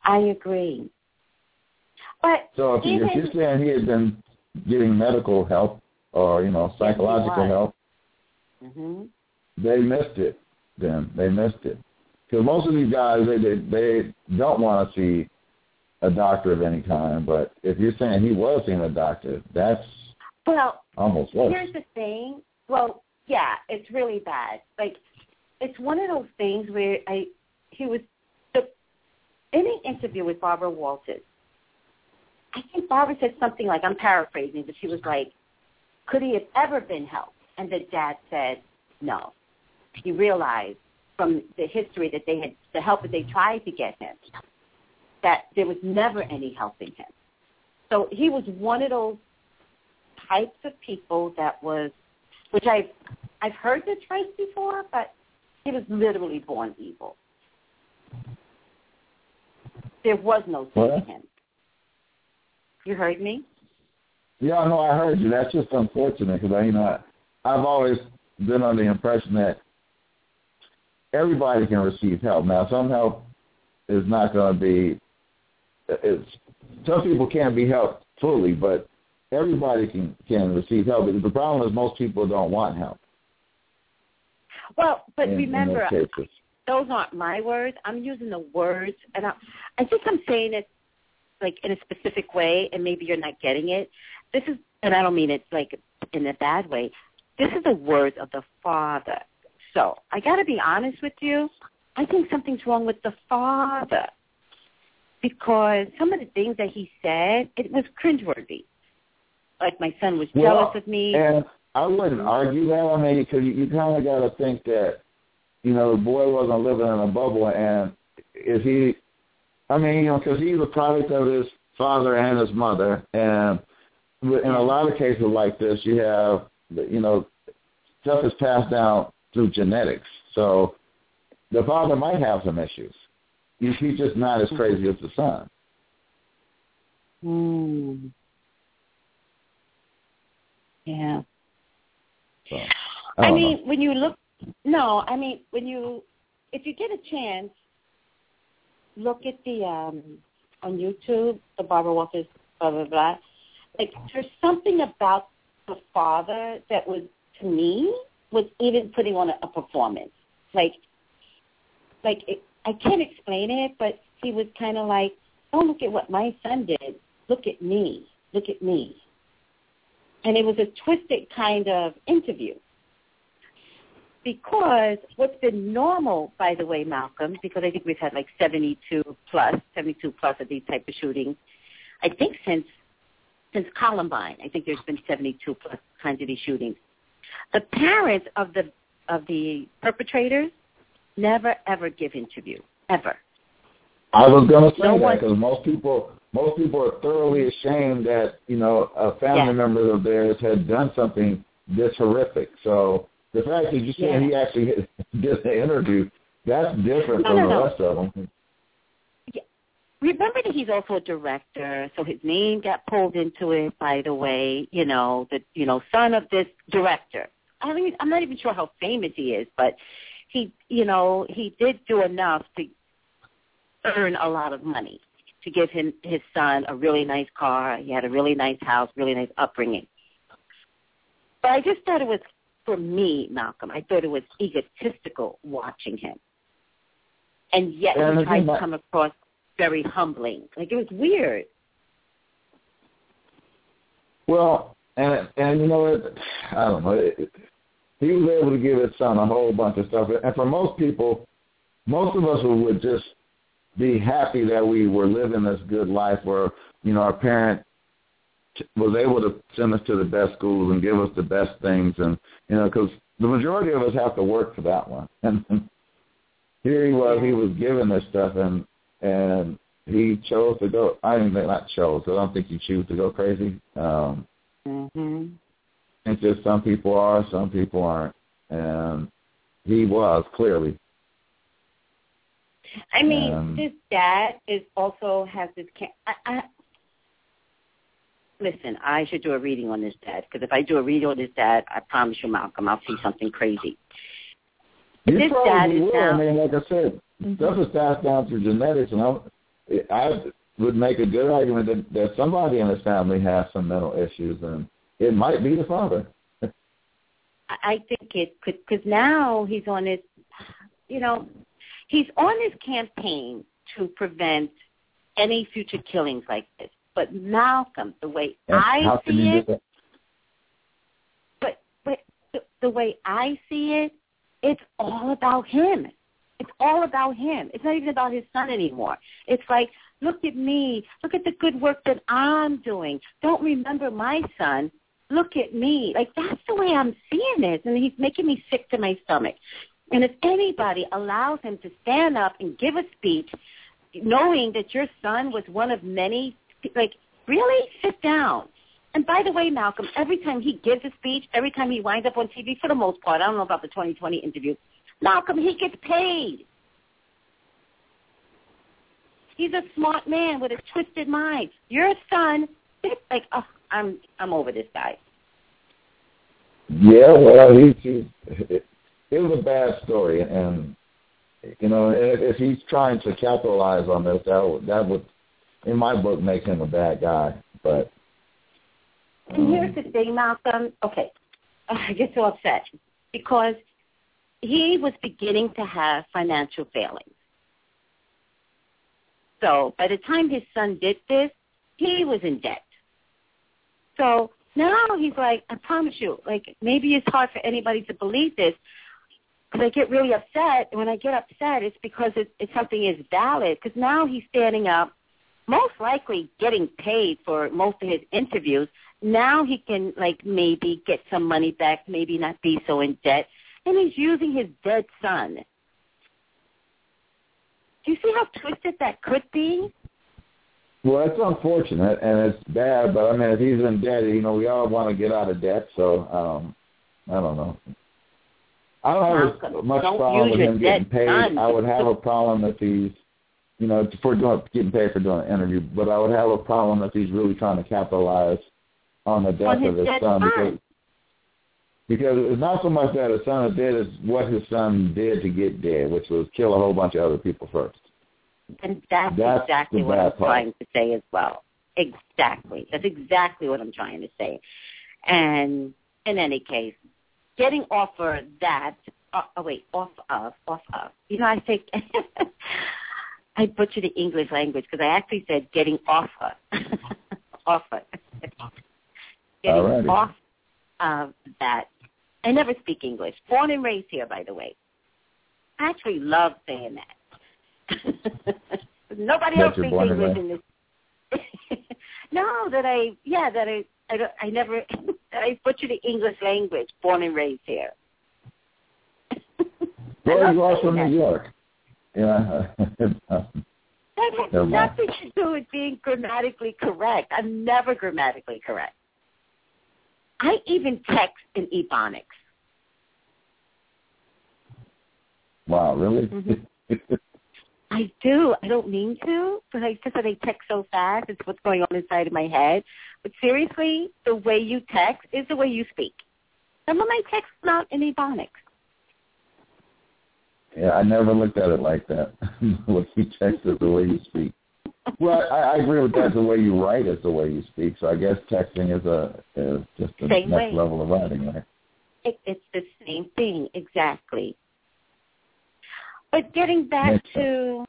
I agree. But So if, you, if Even- you're saying he had been getting medical help or you know psychological help, hmm they missed it. Then they missed it because most of these guys they they, they don't want to see a doctor of any kind. But if you're saying he was seeing a doctor, that's well, almost worse. Here's the thing. Well, yeah, it's really bad. Like, it's one of those things where I he was the in an interview with Barbara Walters. I think Barbara said something like I'm paraphrasing, but she was like, "Could he have ever been helped?" And the dad said, "No." He realized from the history that they had, the help that they tried to get him, that there was never any helping him. So he was one of those types of people that was, which I've I've heard this phrase before, but he was literally born evil. There was no sin in him. You heard me? Yeah, no, I heard you. That's just unfortunate because I, you know, I, I've always been under the impression that everybody can receive help. Now, some help is not going to be. It's some people can't be helped fully, but everybody can can receive help. The problem is most people don't want help. Well, but in, remember, in those those aren't my words. I'm using the words, and I, I think I'm saying it like in a specific way, and maybe you're not getting it. This is, and I don't mean it like in a bad way. This is the words of the Father. So I got to be honest with you. I think something's wrong with the Father because some of the things that he said, it was cringeworthy. Like my son was Well, jealous of me. And I wouldn't argue that. I mean, because you, you kind of got to think that, you know, the boy wasn't living in a bubble, and is he? I mean, you know, because he's a product of his father and his mother, and in a lot of cases like this, you have, you know, stuff is passed down through genetics. So the father might have some issues. He's he's just not as crazy as the son. Hmm. Yeah. So I, I mean, know. when you look, no, I mean, when you, if you get a chance, look at the um on YouTube, the Barbara Walters, blah blah blah. Like, there's something about the father that was to me was even putting on a, a performance. Like, like it, I can't explain it, but he was kind of like, "Don't look at what my son did. Look at me. Look at me." And it was a twisted kind of interview because what's been normal, by the way, Malcolm, because I think we've had like 72 plus, 72 plus of these type of shootings. I think since since Columbine, I think there's been 72 plus kinds of these shootings. The parents of the of the perpetrators never ever give interview ever. I was going to say No that because most people, most people are thoroughly ashamed that you know a family Yeah. member of theirs had done something this horrific. So the fact that you said Yeah. he actually did the interview, that's different No, from no, the no. rest of them. Remember that he's also a director, so his name got pulled into it. By the way, you know the you know son of this director. I mean, I'm not even sure how famous he is, but he you know he did do enough to earn a lot of money to give him his son a really nice car. He had a really nice house, really nice upbringing. But I just thought it was for me, Malcolm. I thought it was egotistical watching him, and yet he tried to come across very humbling. Like it was weird. Well, and and you know, it, I don't know. It, it- he was able to give his son a whole bunch of stuff, and for most people, most of us would just be happy that we were living this good life where you know our parent was able to send us to the best schools and give us the best things, and you know, because the majority of us have to work for that one, and here he was, he was given this stuff, and and he chose to go. I didn't think not chose. I don't think you choose to go crazy. Um, Mhm. it's just some people are, some people aren't, and he was clearly. I mean, Um, this dad is also has this. Can- I, I, listen, I should do a reading on this dad because if I do a reading on this dad, I promise you, Malcolm, I'll see something crazy. You This probably dad is will. now- I mean, like I said, stuff is passed down through genetics, and I, I would make a good argument that, that somebody in his family has some mental issues, and it might be the father. I I think it could because now he's on his, you know, he's on his campaign to prevent any future killings like this. But Malcolm, the way And I see it, but but the, the way I see it, it's all about him. It's all about him. It's not even about his son anymore. It's like, look at me. Look at the good work that I'm doing. Don't remember my son. Look at me. Like that's the way I'm seeing this, and he's making me sick to my stomach. And if anybody allows him to stand up and give a speech, knowing that your son was one of many, like really sit down And by the way, Malcolm, every time he gives a speech, every time he winds up on TV, for the most part, I don't know about the 2020 interview, Malcolm, he gets paid. He's a smart man with a twisted mind. Your son, like, oh, I'm I'm over this guy. Yeah, well, he, he it was a bad story, and you know, if, if he's trying to capitalize on this, that would, that would, in my book, make him a bad guy. But and here's the thing, Malcolm. Okay, I get so upset because he was beginning to have financial failings. So by the time his son did this, he was in debt. So now he's like, I promise you, like maybe it's hard for anybody to believe this, because I get really upset. And when I get upset, it's because it, it's something is valid. Because now he's standing up, most likely getting paid for most of his interviews. Now he can like maybe get some money back, maybe not be so in debt, and he's using his dead son. Do you see how twisted that could be? Well, it's unfortunate and it's bad, but I mean, if he's in debt, you know, we all want to get out of debt. So um, I don't know. I don't have much don't problem with him getting paid. Son. I would have a problem if he's, you know, for doing getting paid for doing an interview. But I would have a problem if he's really trying to capitalize on the death on of his son because because it's not so much that his son is dead; it's what his son did to get dead, which was kill a whole bunch of other people first. And that's, that's exactly what I'm part. trying to say as well. Exactly. That's exactly what I'm trying to say. And in any case, getting offered that, uh, oh wait, off of, off of. You know, I think I butchered the English language because I actually said getting offer, offer. getting Alrighty. off of that. I never speak English. Born and raised here, by the way. I actually love saying that. Nobody that else speaks English in this. no, that I yeah that I I, don't, I never I butchered the English language. Born and raised here. well, you are from New York. Yeah. that has nothing to do with being grammatically correct. I'm never grammatically correct. I even text in Ebonics. Wow, really? Mm-hmm. I do. I don't mean to, but I just that I text so fast. It's what's going on inside of my head. But seriously, the way you text is the way you speak. Some of my texts come out in Ebonics. Yeah, I never looked at it like that. what you text is the way you speak. Well, I, I agree with that. The way you write is the way you speak. So I guess texting is a is just the same next way. level of writing, right? It, it's the same thing, exactly. But getting back to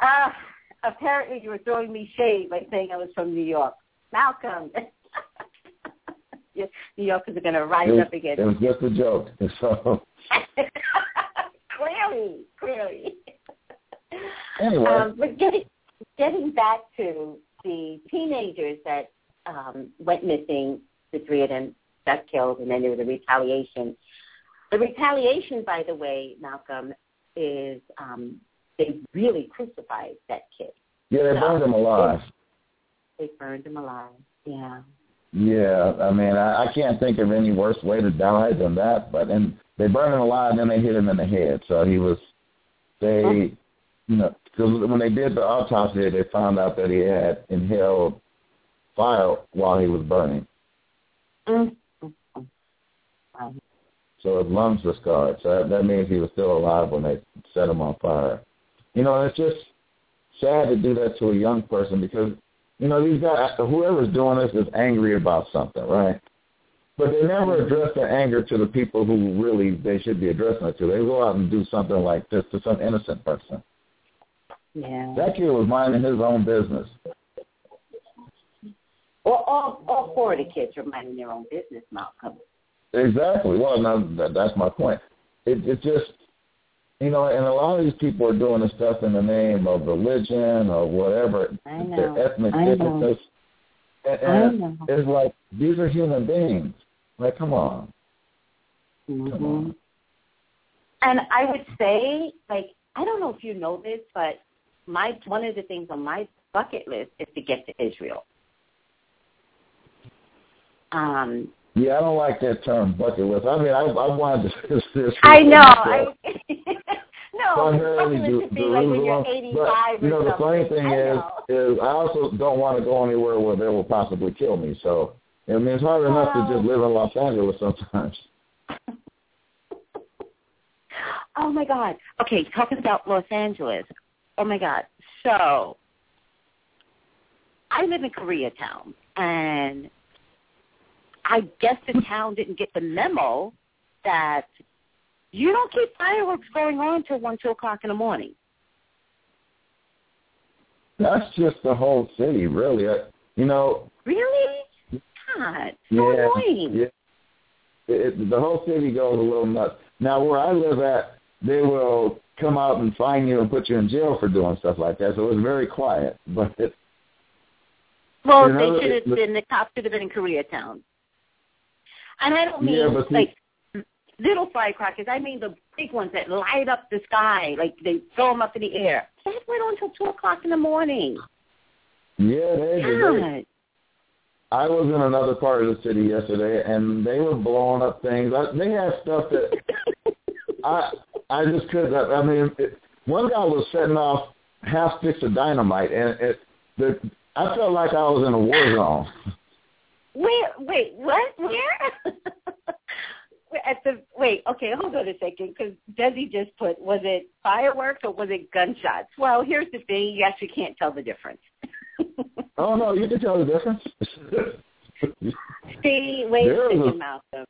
uh, apparently you were throwing me shade by saying I was from New York. Malcolm. New Yorkers are going to rise was, up again. It was just a joke. So. clearly, clearly. Anyway. Um, but getting, getting back to the teenagers that um, went missing, the three of them got killed, and then there was a retaliation. The retaliation, by the way, Malcolm, is um, they really crucified that kid. Yeah, they so, burned him alive. They, they burned him alive. Yeah. Yeah, I mean, I, I can't think of any worse way to die than that. But and they burned him alive, and then they hit him in the head. So he was, they, huh? you know, because when they did the autopsy, they found out that he had inhaled fire while he was burning. Mm-hmm. So his lungs were scarred. So that, that means he was still alive when they set him on fire. You know, it's just sad to do that to a young person because you know, these guys, whoever's doing this is angry about something, right? But they never address their anger to the people who really they should be addressing it to. They go out and do something like this to some innocent person. Yeah. That kid was minding his own business. Well, all all four of the kids are minding their own business, Malcolm. Exactly. Well, now that, that's my point. It, it just you know, and a lot of these people are doing this stuff in the name of religion or whatever, I know. their ethnic I know. differences. And, I know. it's like these are human beings. Like, come on. Mm-hmm. Come on. And I would say, like, I don't know if you know this, but my one of the things on my bucket list is to get to Israel. Um, yeah, I don't like that term bucket list. I mean, I I wanted to. this I know. I, no, bucket list be like when you're 85 but, you know, the funny thing I is, know. is I also don't want to go anywhere where they will possibly kill me. So, I mean, it's hard enough to just oh. live in Los Angeles sometimes. Oh my God. Okay, talking about Los Angeles. Oh my God. So I live in Koreatown, and I guess the town didn't get the memo that you don't keep fireworks going on till one, two o'clock in the morning. That's just the whole city, really. I, you know. Really? God, so yeah, annoying. Yeah. It, the whole city goes a little nuts. Now, where I live at, they will come out and fine you and put you in jail for doing stuff like that. So it was very quiet. But it, well, you know, they should have been the cops should have been in Koreatown. And I don't mean Yeah, like little firecrackers. I mean the big ones that light up the sky, like they throw them up in the air. That went on until two o'clock in the morning. yeah, they, God. I was in another part of the city yesterday, and they were blowing up things. I, they had stuff that I I just couldn't. I, I mean, it, one guy was setting off half sticks of dynamite, and it the I felt like I was in a war zone. Where? Wait, what? Where? At the wait, okay, hold on a second, because Desi just put was it fireworks or was it gunshots? Well, here's the thing: you actually can't tell the difference. Oh no, you can tell the difference. See, wait a second, Malcolm.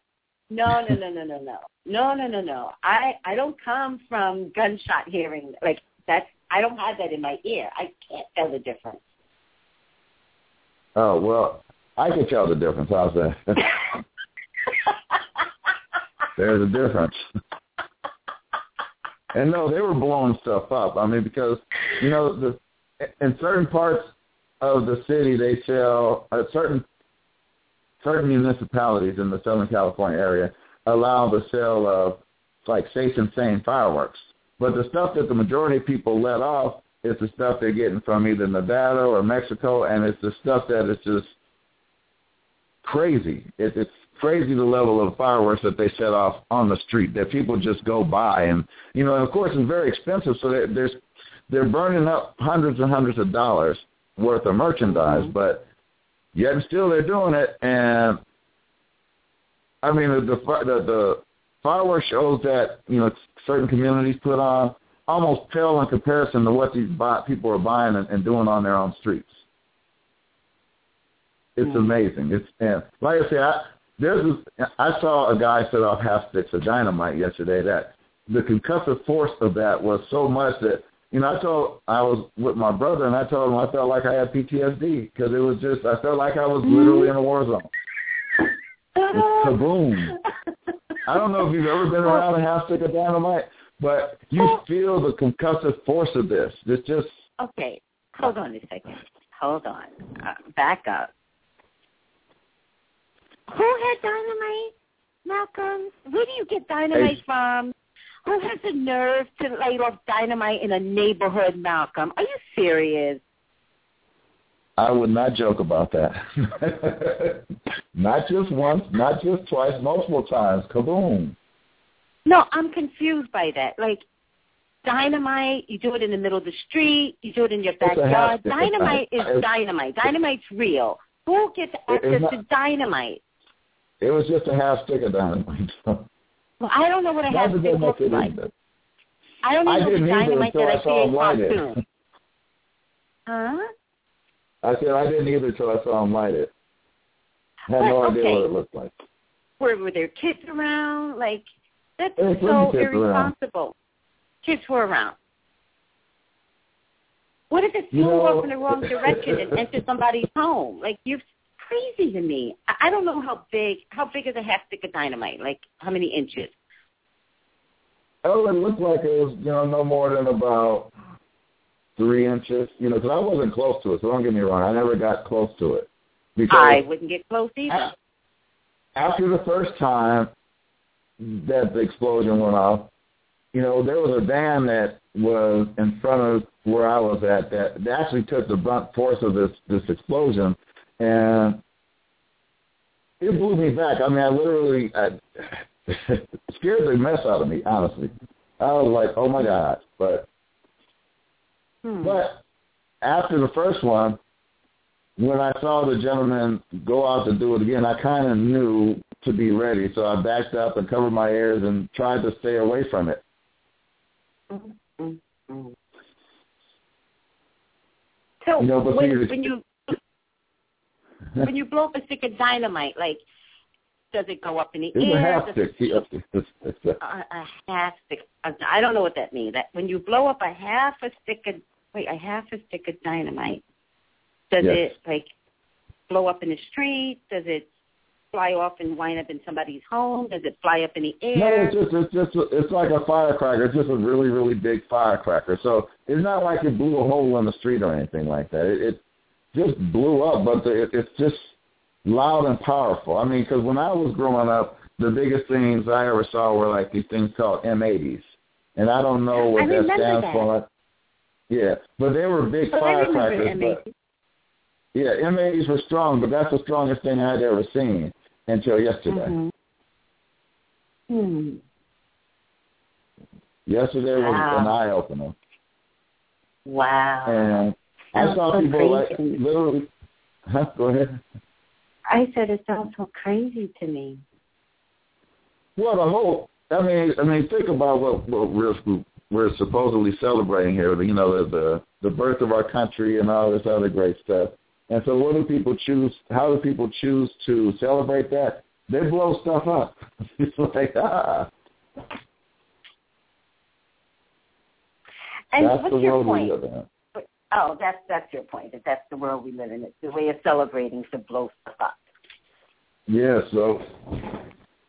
No, no, no, no, no, no, no, no, no, no. I I don't come from gunshot hearing. Like that's I don't have that in my ear. I can't tell the difference. oh well, I can tell the difference. How's that? There's a difference. And no, they were blowing stuff up. I mean, because you know, the in certain parts of the city, they sell uh, certain certain municipalities in the Southern California area allow the sale of like safe and sane fireworks. But the stuff that the majority of people let off is the stuff they're getting from either Nevada or Mexico, and it's the stuff that is just crazy. It, it's crazy the level of fireworks that they set off on the street that people just go by, and you know, and of course, it's very expensive. So there- there's they're burning up hundreds and hundreds of dollars worth of merchandise, Mhm. but yet and still they're doing it. And I mean, the the, the the fireworks shows that you know certain communities put on almost pale in comparison to what these buy, people are buying and, and doing on their own streets. It's Hmm. amazing. It's and like I said, I, there's this, I saw a guy set off half sticks of dynamite yesterday. That the concussive force of that was so much that you know I told I was with my brother and I told him I felt like I had PTSD because it was just I felt like I was literally in a war zone. It's kaboom. I don't know if you've ever been around a half stick of dynamite, but you feel the concussive force of this. It's just Okay, hold on a second. Hold on. Uh, back up. Who had dynamite, Malcolm? Where do you get dynamite Hey. from? Who has the nerve to light off dynamite in a neighborhood, Malcolm? Are you serious? I would not joke about that. not just once, not just twice, multiple times. Kaboom. No, I'm confused by that. Like, dynamite, you do it in the middle of the street, you do it in your backyard. Dynamite is dynamite. Dynamite's real. Who gets access not- to dynamite? It was just a half stick of dynamite. Well, I don't know what a half stick looks like. either. I don't I even know didn't the either dynamite that I I saw him light it. Huh? I said I didn't either until I saw him light it. I had no idea okay. what it looked like. Were, were there kids around? Like, that's There so kids around. irresponsible. Kids were around. What if it You flew know- off in the wrong direction and entered somebody's home? Like, you're crazy to me. I, don't know how big, how big is a half stick of dynamite? Like, how many inches? Oh, it looked like it was, you know, no more than about three inches. You know, because I wasn't close to it. So don't get me wrong, I never got close to it because I wouldn't get close either. after the first time that the explosion went off, you know, there was a van that was in front of where I was at that, that actually took the brunt force of this this explosion, and it blew me back. I mean, I literally I, scared the mess out of me. Honestly, I was like, "Oh my god!" But Hmm. but after the first one, when I saw the gentleman go out to do it again, I kind of knew to be ready. So I backed up and covered my ears and tried to stay away from it. Mm, mm, mm. So You know, when, when you when you blow up a stick of dynamite, like does it go up in the It's a air? half stick. it- a, a, a half stick. I don't know what that means. That when you blow up a half a stick of wait a half a stick of dynamite, does Yes. it like blow up in the street? Does it fly off and wind up in somebody's home? Does it fly up in the air? no, it's just it's just it's like a firecracker. It's just a really really big firecracker. So it's not like it blew a hole in the street or anything like that. It, it just blew up, but the, it, it's just loud and powerful. I mean, because when I was growing up, the biggest things I ever saw were like these things called M80s, and I don't know what I that stands that. for. Yeah, but they were big Oh, I firecrackers. But yeah, M80s were strong, but that's the strongest thing I'd ever seen until yesterday. Mhm. Hmm. Yesterday was Wow. an eye opener, Wow. and I saw so people like literally. Huh? Go ahead. I said it sounds so crazy to me. Well, the whole. I mean, I mean, think about what, what we're we're supposedly celebrating here. You know, the, the the birth of our country and all this other great stuff. And so, what do people choose? How do people choose to celebrate that? They blow stuff up. it's like ah, And that's what's the your point? We live in. Oh, that's that's your point. That that's the world we live in. It's the way of celebrating to blow stuff up. Yeah. So,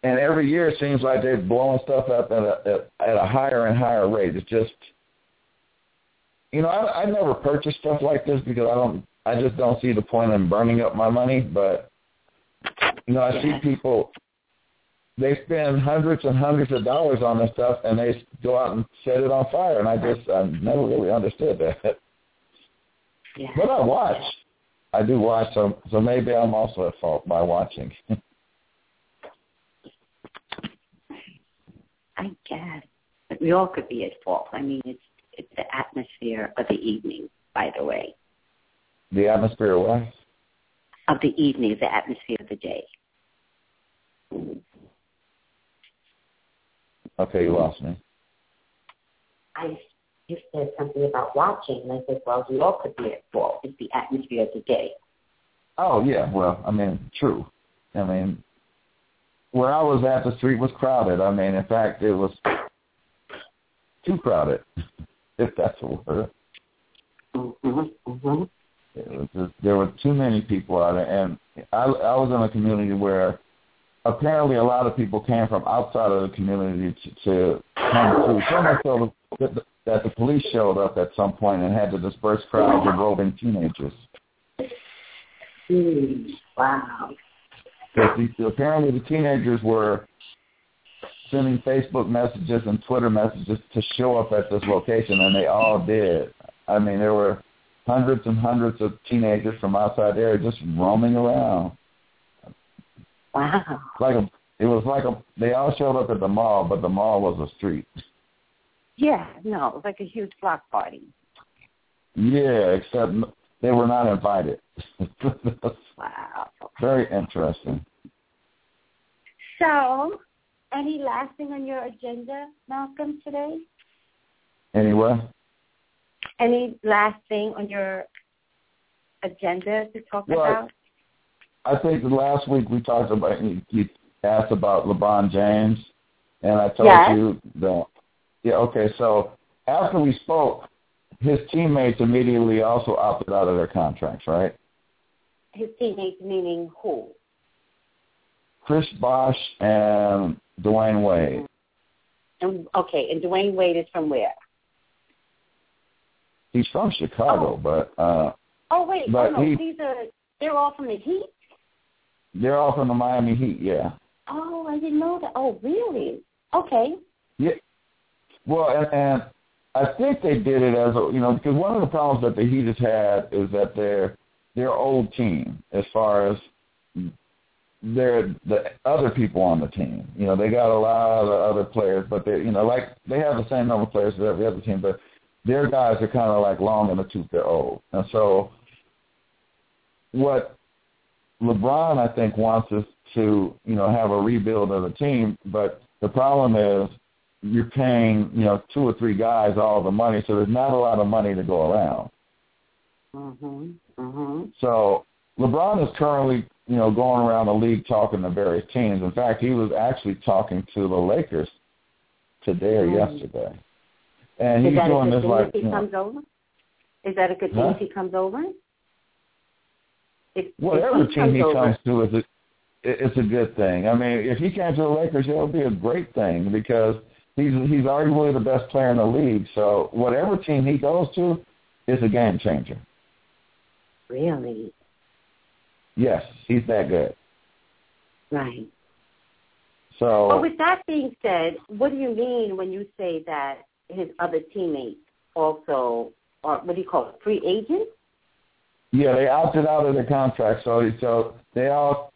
and every year it seems like they're blowing stuff up at a at, at a higher and higher rate. It's just, you know, I, I never purchase stuff like this because I don't. I just don't see the point in burning up my money. But you know, I see people. They spend hundreds and hundreds of dollars on this stuff, and they go out and set it on fire. And I just, I never really understood that. Yeah. But I watch. I do watch, so so maybe I'm also at fault by watching. I guess. But we all could be at fault. I mean, it's it's the atmosphere of the evening, by the way. the atmosphere, of what? Of the evening, the atmosphere of the day. Okay, you lost me. I you said something about watching, and I said, well, we all could be at fault. It's the atmosphere of the day. Oh yeah, well, I mean, true. I mean, where I was at, the street was crowded. I mean, in fact, it was too crowded, if that's a word. Mm-hmm. Mm-hmm. It was just, there were too many people out there, and I, I was in a community where apparently a lot of people came from outside of the community to, to come through. So much so that the, that the police showed up at some point and had to disperse crowds of roving teenagers. Wow. The, apparently the teenagers were sending Facebook messages and Twitter messages to show up at this location, and they all did. I mean, there were hundreds and hundreds of teenagers from outside the area just roaming around. Wow. Like a, it was like a. They all showed up at the mall, but the mall was a street. Yeah, no, it was like a huge block party. Yeah, except they were not invited. Wow. Very interesting. So, any last thing on your agenda, Malcolm, today? Anyway, Any last thing on your agenda to talk Well, about? I think last week we talked about you, you asked about LeBron James, and I told Yes. you that. Yeah. Okay. So after we spoke, his teammates immediately also opted out of their contracts, right? His teammates, meaning who? Chris Bosh and Dwyane Wade. And, okay, and Dwyane Wade is from where? He's from Chicago, but uh, Oh wait, But oh no, he- these are they're all from the Heat. they're all from the Miami Heat. Yeah. Oh, I didn't know that. Oh, really? Okay. Yeah. Well, and, and I think they did it as a, you know because one of the problems that the Heat has had is that they're they're old team as far as they're the other people on the team. You know, they got a lot of other players, but they you know like they have the same number of players as every other team, but their guys are kind of like long in the tooth. They're old, and so what LeBron I think wants us to you know have a rebuild of the team, but the problem is you're paying you know two or three guys all the money, so there's not a lot of money to go around. Mhm. Mhm. So LeBron is currently you know going around the league talking to various teams. In fact, he was actually talking to the Lakers today or Mhm. yesterday, and Is he's doing this like if he you know, comes over? Is that a good thing Huh? if he comes over? If, whatever if he team comes he over, comes to is a, it's a good thing. I mean, if he came to the Lakers, it would be a great thing because he's he's arguably the best player in the league. So whatever team he goes to is a game changer. Really? Yes, he's that good. Right. So But with that being said, what do you mean when you say that his other teammates also are, what do you call it, free agents? yeah, they opted out of their contract, so so they all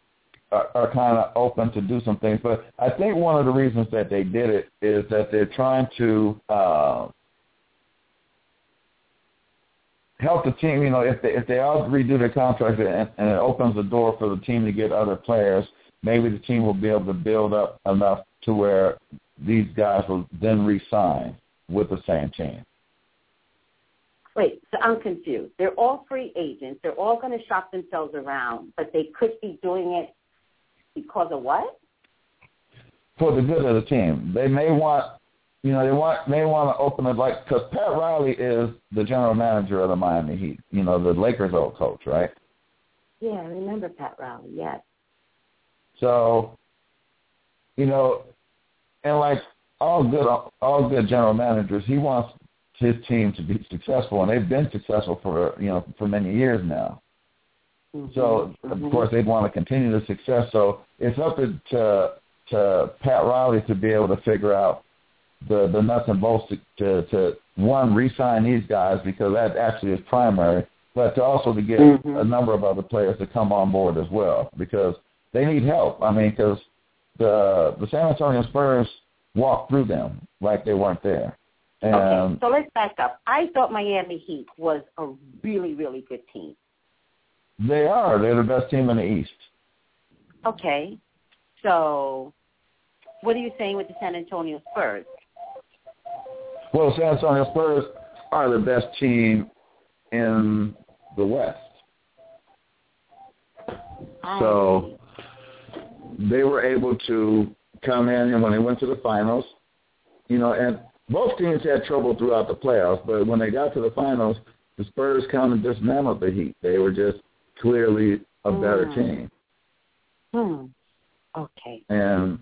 are, are kind of open to do some things. But I think one of the reasons that they did it is that they're trying to uh, help the team. You know, if they if they all redo their contract and, and it opens the door for the team to get other players, maybe the team will be able to build up enough to where these guys will then re-sign with the same team. Wait, so I'm confused. They're all free agents. They're all going to shop themselves around, but they could be doing it because of what? for the good of the team. They may want, you know, they want may want to open it like because Pat Riley is the general manager of the Miami Heat. You know, the Lakers' old coach, right? Yeah, I remember Pat Riley. Yes. So, you know, and like all good all good general managers, he wants his team to be successful, and they've been successful for you know for many years now. Mhm, So of mhm. course they'd want to continue the success. So it's up to to, to Pat Riley to be able to figure out the the nuts and bolts to, to to one re-sign these guys because that actually is primary, but to also to get Mhm. a number of other players to come on board as well because they need help. I mean, because the the San Antonio Spurs walked through them like they weren't there. And Okay, so let's back up. I thought Miami Heat was a really, really good team. They are. They're the best team in the East. Okay, so what are you saying with the San Antonio Spurs? Well, San Antonio Spurs are the best team in the West. So they were able to come in and when they went to the finals, you know, and both teams had trouble throughout the playoffs, but when they got to the finals, the Spurs kind of dismantled the Heat. They were just clearly a better Mm. team. Hmm. Okay. And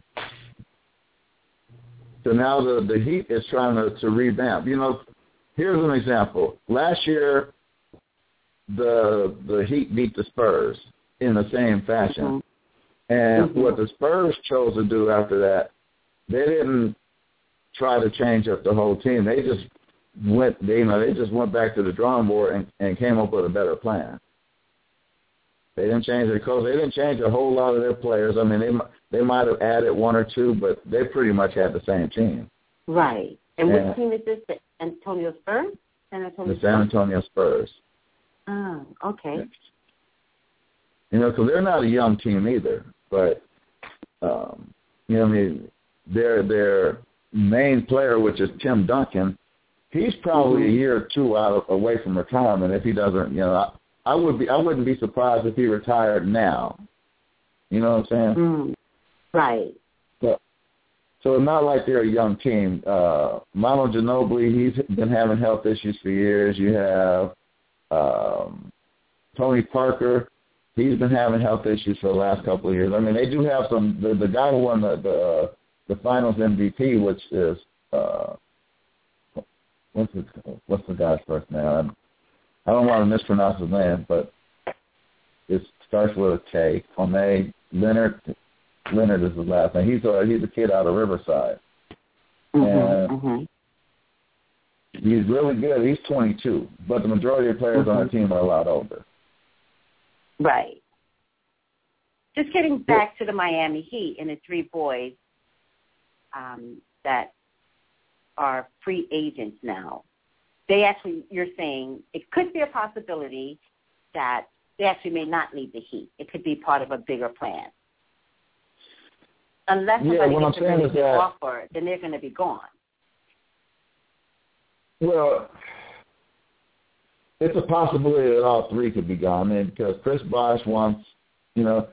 so now the the Heat is trying to, to revamp. You know, here's an example. Last year, the the Heat beat the Spurs in the same fashion, and Mhm. what the Spurs chose to do after that, they didn't try to change up the whole team. They just went, they, you know, they just went back to the drawing board and, and came up with a better plan. They didn't change their coach. They didn't change a whole lot of their players. I mean, they they might have added one or two, but they pretty much had the same team. Right. And Yeah. which team is this? The Antonio Spurs? San Antonio The San Antonio Spurs. Oh, okay. You know, because they're not a young team either. But um, you know, I mean, their their main player, which is Tim Duncan, he's probably Mhm. a year or two out of, away from retirement if he doesn't. You know, I, would be I wouldn't be surprised if he retired now. You know what I'm saying? Mm. Right. So, so it's not like they're a young team. Uh, Manu Ginobili, he's been having health issues for years. You have um, Tony Parker, he's been having health issues for the last couple of years. I mean, they do have some. The, the guy who won the the, uh, the Finals MVP, which is uh, what's the what's the guy's first name? I'm, don't want to mispronounce his name, but it starts with a K. Kone Leonard Leonard is his last name. He's a he's a kid out of Riverside. Mhm. Yeah. Mhm. He's really good. He's 22, but the majority of players mm-hmm. on the team are a lot older. Right. Just getting back to the Miami Heat and the three boys um, that are free agents now. They actually, you're saying it could be a possibility that they actually may not leave the Heat. It could be part of a bigger plan. Unless somebody yeah, gets a good offer, then they're going to be gone. Well, it's a possibility that all three could be gone. I mean, because Chris Bosh wants, you know,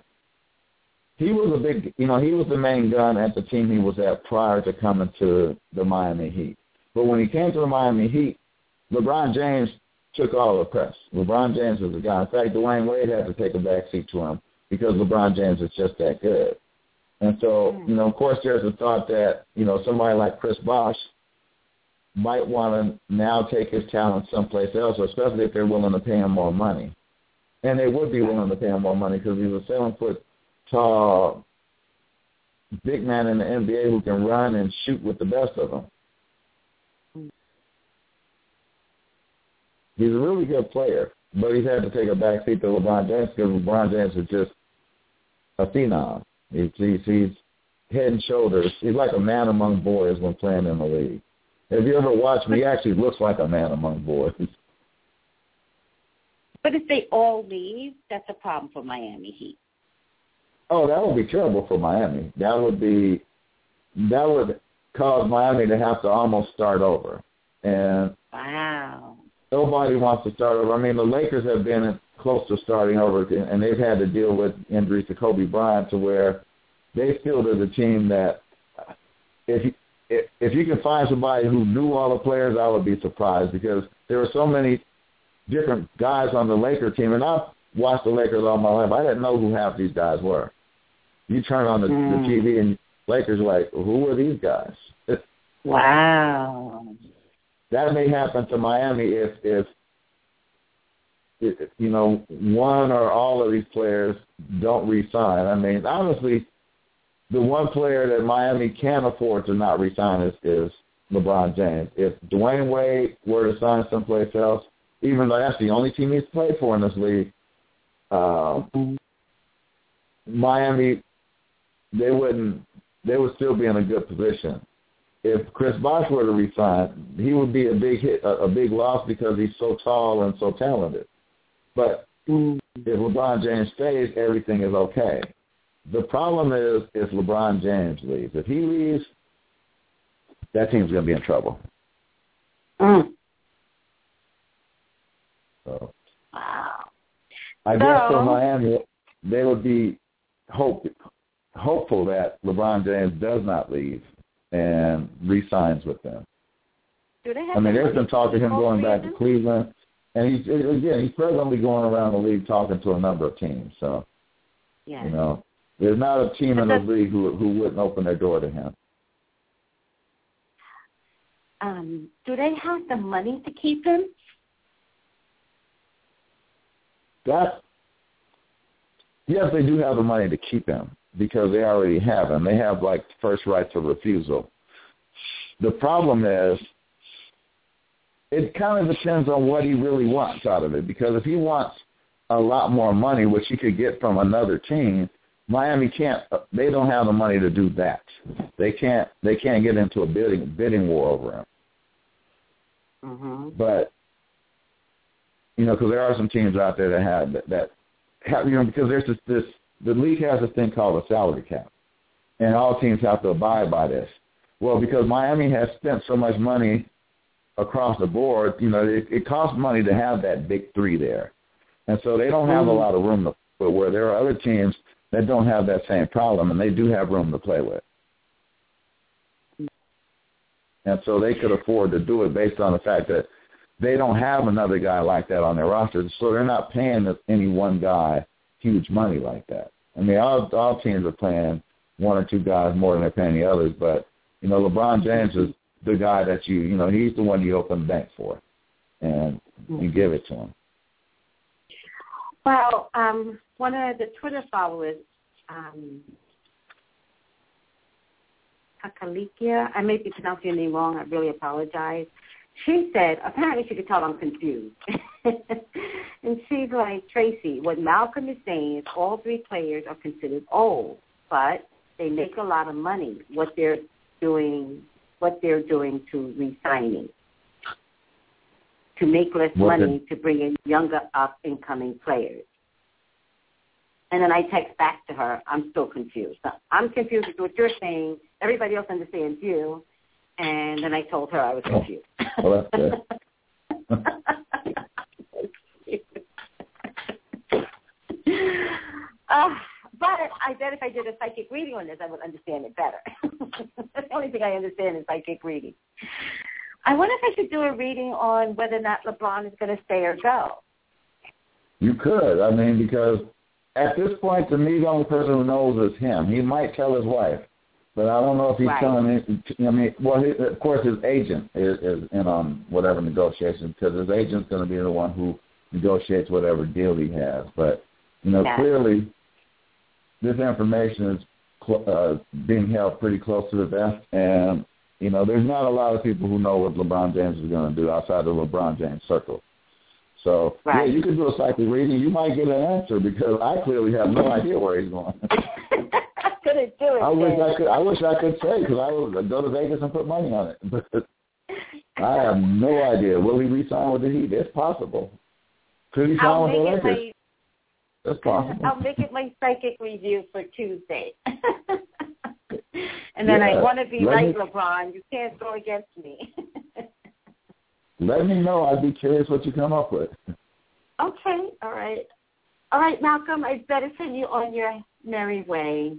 he was a big, you know, he was the main gun at the team he was at prior to coming to the Miami Heat. But when he came to the Miami Heat, LeBron James took all the press. LeBron James was the guy. In fact, Dwyane Wade had to take a backseat to him because LeBron James is just that good. And so, hmm. you know, of course, there's a thought that, you know, somebody like Chris Bosh might want to now take his talent someplace else, especially if they're willing to pay him more money. And they would be willing to pay him more money because he's a seven-foot tall big man in the NBA who can run and shoot with the best of them. He's a really good player, but he's had to take a back seat to LeBron James because LeBron James is just a phenom. He's, he's, he's head and shoulders. He's like a man among boys when playing in the league. If you ever watch him, he actually looks like a man among boys. But if they all leave, that's a problem for Miami Heat. Oh, that would be terrible for Miami. That would be that would cause Miami to have to almost start over. And wow, nobody wants to start over. I mean, the Lakers have been close to starting over, and they've had to deal with injuries to Kobe Bryant, to where they feel they're the team that if you, if, if you can find somebody who knew all the players, I would be surprised because there are so many different guys on the Laker team, and I've watched the Lakers all my life. I didn't know who half these guys were. You turn on the, mm. the TV and Lakers are like, who are these guys? wow. That may happen to Miami if, if you know one or all of these players don't resign. I mean, honestly, the one player that Miami can afford to not resign is, is LeBron James. If Dwyane Wade were to sign someplace else, even though that's the only team he's played for in this league, uh, Miami they wouldn't they would still be in a good position. If Chris Bosh were to resign, he would be a big hit, a, a big loss because he's so tall and so talented. But if LeBron James stays, everything is okay. The problem is if LeBron James leaves. If he leaves, that team's going to be in trouble. Mm. So, wow. I guess for Miami, they would be hope hopeful that LeBron James does not leave and re-signs with them. Do they have I mean, there's been talk of him going back to Cleveland, and he's again he's presently going around the league talking to a number of teams. So, yeah. you know, there's not a team in the league who who wouldn't open their door to him. Um, do they have the money to keep him? That yes, they do have the money to keep him because they already have them. They have like first rights of refusal. The problem is it kind of depends on what he really wants out of it because if he wants a lot more money, which he could get from another team, Miami can't. They don't have the money to do that. They can't. They can't get into a bidding bidding war over him. Mm-hmm. But you know, because there are some teams out there that have that, that have you know because there's this this the league has a thing called a salary cap, and all teams have to abide by this. Well, because Miami has spent so much money across the board, you know, it, it costs money to have that big three there, and so they don't have a mm-hmm. lot of room to put. Where there are other teams that don't have that same problem, and they do have room to play with. And so they could afford to do it based on the fact that they don't have another guy like that on their roster. So they're not paying any one guy huge money like that. I mean, all all teams are paying one or two guys more than they're paying the others, but you know, LeBron James is the guy that you you know he's the one you open the bank for, and you give it to him. Well, um, one of the Twitter followers, um, Kakalikia, I may be pronouncing your name wrong. I really apologize. She said, apparently she could tell I'm confused. and she's like, Tracey, what Malcolm is saying is all three players are considered old, but they make a lot of money. What they're doing, what they're doing to re-signing, to make less What money the- to bring in younger up and coming players. And then I text back to her, I'm still confused. I'm confused with what you're saying. Everybody else understands you. And then I told her I was Oh. confused. Well, uh, but I bet if I did a psychic reading on this, I would understand it better. The only thing I understand is psychic reading. I wonder if I should do a reading on whether or not LeBron is going to stay or go. You could. I mean, because at this point, to me, the only person who knows is him. He might tell his wife, but I don't know if he's Right. telling. It, I mean, well, he, of course, his agent is, is in on whatever negotiations because his agent's going to be the one who negotiates whatever deal he has. But you know, Yeah. clearly, this information is cl- uh, being held pretty close to the vest, and you know, there's not a lot of people who know what LeBron James is going to do outside the LeBron James circle. So Right. yeah, you could do a psychic reading. You might get an answer because I clearly have no idea where he's going. I couldn't do it. I wish then. I could. I wish I could say because I would go to Vegas and put money on it. But I have no idea. Will he resign with the Heat? It's possible. Could he sign with the Lakers? my It's possible. I'll make it my psychic review for Tuesday. and then I want to be Let like me- LeBron. You can't go against me. Let me know. I'd be curious what you come up with. okay, all right. All right, Malcolm, I better send you on your merry way.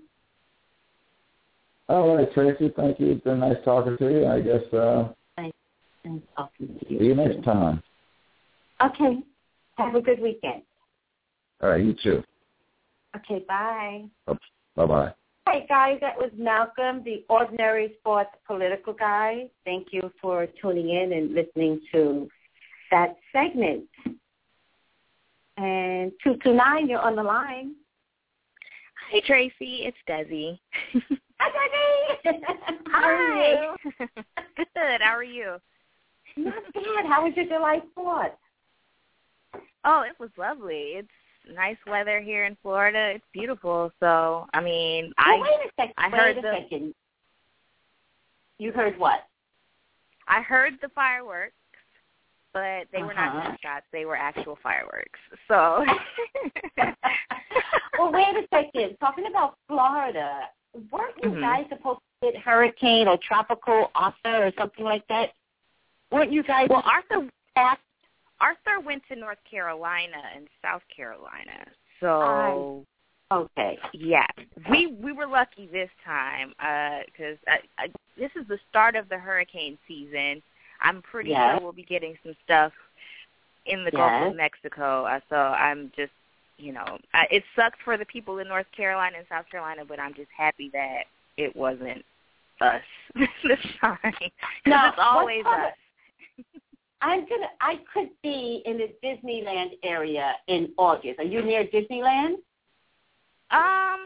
All right, Tracey. Thank you. It's been nice talking to you. I guess uh, And talking to you. see you next time. Okay. Have a good weekend. All right, you too. Okay, bye. Bye bye. Hey guys, that was Malcolm, the ordinary sports political guy. Thank you for tuning in and listening to that segment. And two two nine, you're on the line. Hi, Tracey. It's Desi. Hi, Debbie. How are you? Good. How are you? Not bad. How was your July Fourth? Oh, it was lovely. It's nice weather here in Florida. It's beautiful. So, I mean, I well, wait a second. I wait heard a the- second. You heard what? I heard the fireworks, but they were not Uh-huh. gunshots. They were actual fireworks. So, well, wait a second. Talking about Florida, weren't you Mhm. guys supposed to get hurricane or tropical Arthur or something like that? Weren't you guys well, Arthur fast? Arthur went to North Carolina and South Carolina. So, Okay. Yeah, we we were lucky this time because I, I, this is the start of the hurricane season. I'm pretty Yes. sure we'll be getting some stuff in the Gulf of Mexico. Uh, so I'm just, you know, I, it sucks for the people in North Carolina and South Carolina, but I'm just happy that it wasn't us this time. Now, it's always us. I'm gonna. I could be in the Disneyland area in August. Are you near Disneyland? Um,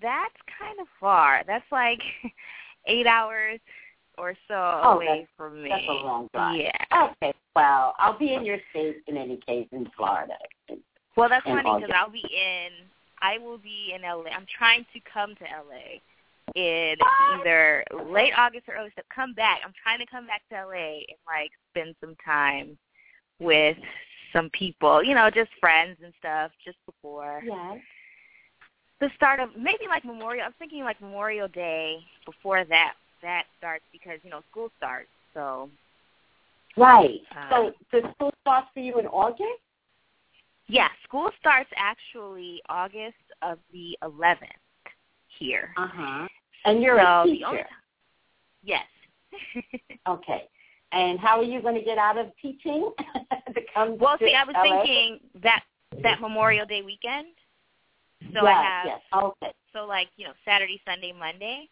that's kind of far. That's like eight hours or so Oh, away from me. That's a long drive. Yeah. Okay. Well, I'll be in your state in any case in Florida. Well, that's funny because I'll be in. I will be in LA. I'm trying to come to LA in either late August or early September. Come back. I'm trying to come back to LA and like spend some time with some people. You know, just friends and stuff. Just before Yes. the start of maybe like Memorial. I'm thinking like Memorial Day before that that starts because you know school starts. So Right. Uh, so the school starts for you in August? Yeah, school starts actually August of the 11th here. Uh huh. And you're so a the teacher. only yes. Okay. And how are you going to get out of teaching to come well, to see, I was LA? thinking that that Memorial Day weekend. So yes, I have yes. Okay. so like you know Saturday, Sunday, Monday,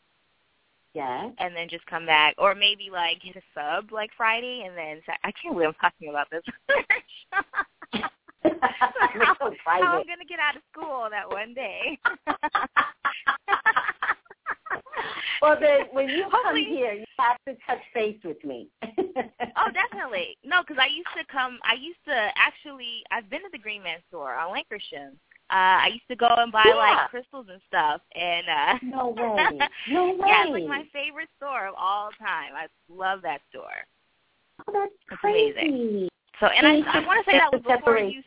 Yes. and then just come back, or maybe like get a sub like Friday, and then I can't believe I'm talking about this. So how, how I'm gonna get out of school that one day. well, then when you Hopefully- come here, you have to touch base with me. Oh, definitely. No, because I used to come. I used to actually. I've been to the Green Man store on Lankershim. Uh, I used to go and buy Yeah. like crystals and stuff, and uh No way. No way. yeah, it's like my favorite store of all time. I love that store. Oh, that's It's crazy. amazing. So, and I, I want to say that was before you.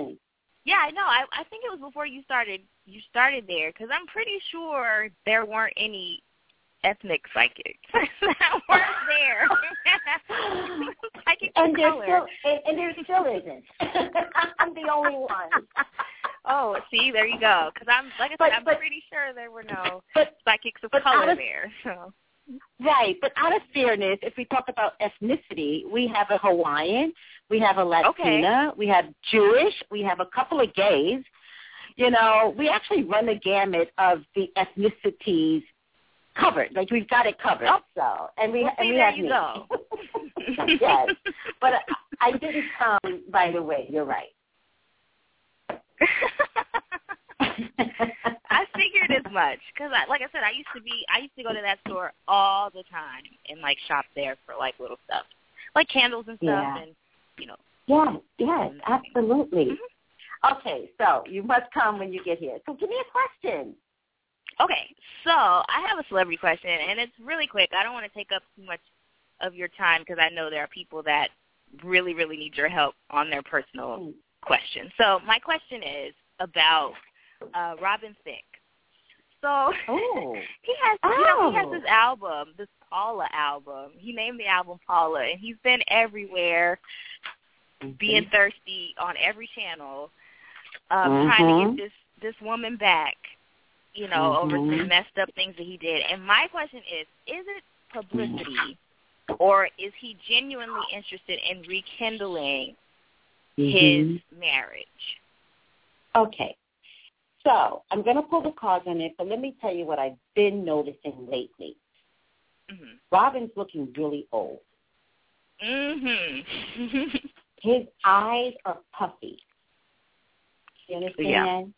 Yeah, I know. I I think it was before you started. You started there because I'm pretty sure there weren't any ethnic psychics that weren't there. Psychics And of there color. still and, and there still isn't. I'm the only one. Oh, see, there you go. Because I'm, like I said, But- I'm but- pretty sure there were no But psychics of color of- there. So, right, but out of fairness, if we talk about ethnicity, we have a Hawaiian, we have a Latina, we have Jewish, we have a couple of gays. You know, we actually run the gamut of the ethnicities covered. Like we've got it covered. Oh. So, and we Well, and we have you me. yes, but I, I didn't come. By the way, you're right. I figured as much because, I, like I said, I used to be, I used to go to that store all the time and like shop there for like little stuff, like candles and stuff, Yeah. and you know. Yes, yes, absolutely. Mhm. Okay, so you must come when you get here. So give me a question. Okay, so I have a celebrity question, and it's really quick. I don't want to take up too much of your time because I know there are people that really, really need your help on their personal question. So my question is about uh, Robin Thicke. So Oh. he has, you know, he has Oh. this album, this Paula album. He named the album Paula, and he's been everywhere, being thirsty on every channel, um, trying to Mhm. get this this woman back. You know, over Mhm. some messed up things that he did. And my question is: Is it publicity, or is he genuinely interested in rekindling his Mhm. marriage? Okay. So I'm going to pull the cards on it, but let me tell you what I've been noticing lately. Mhm. Robin's looking really old. Mm-hmm. His eyes are puffy. You understand?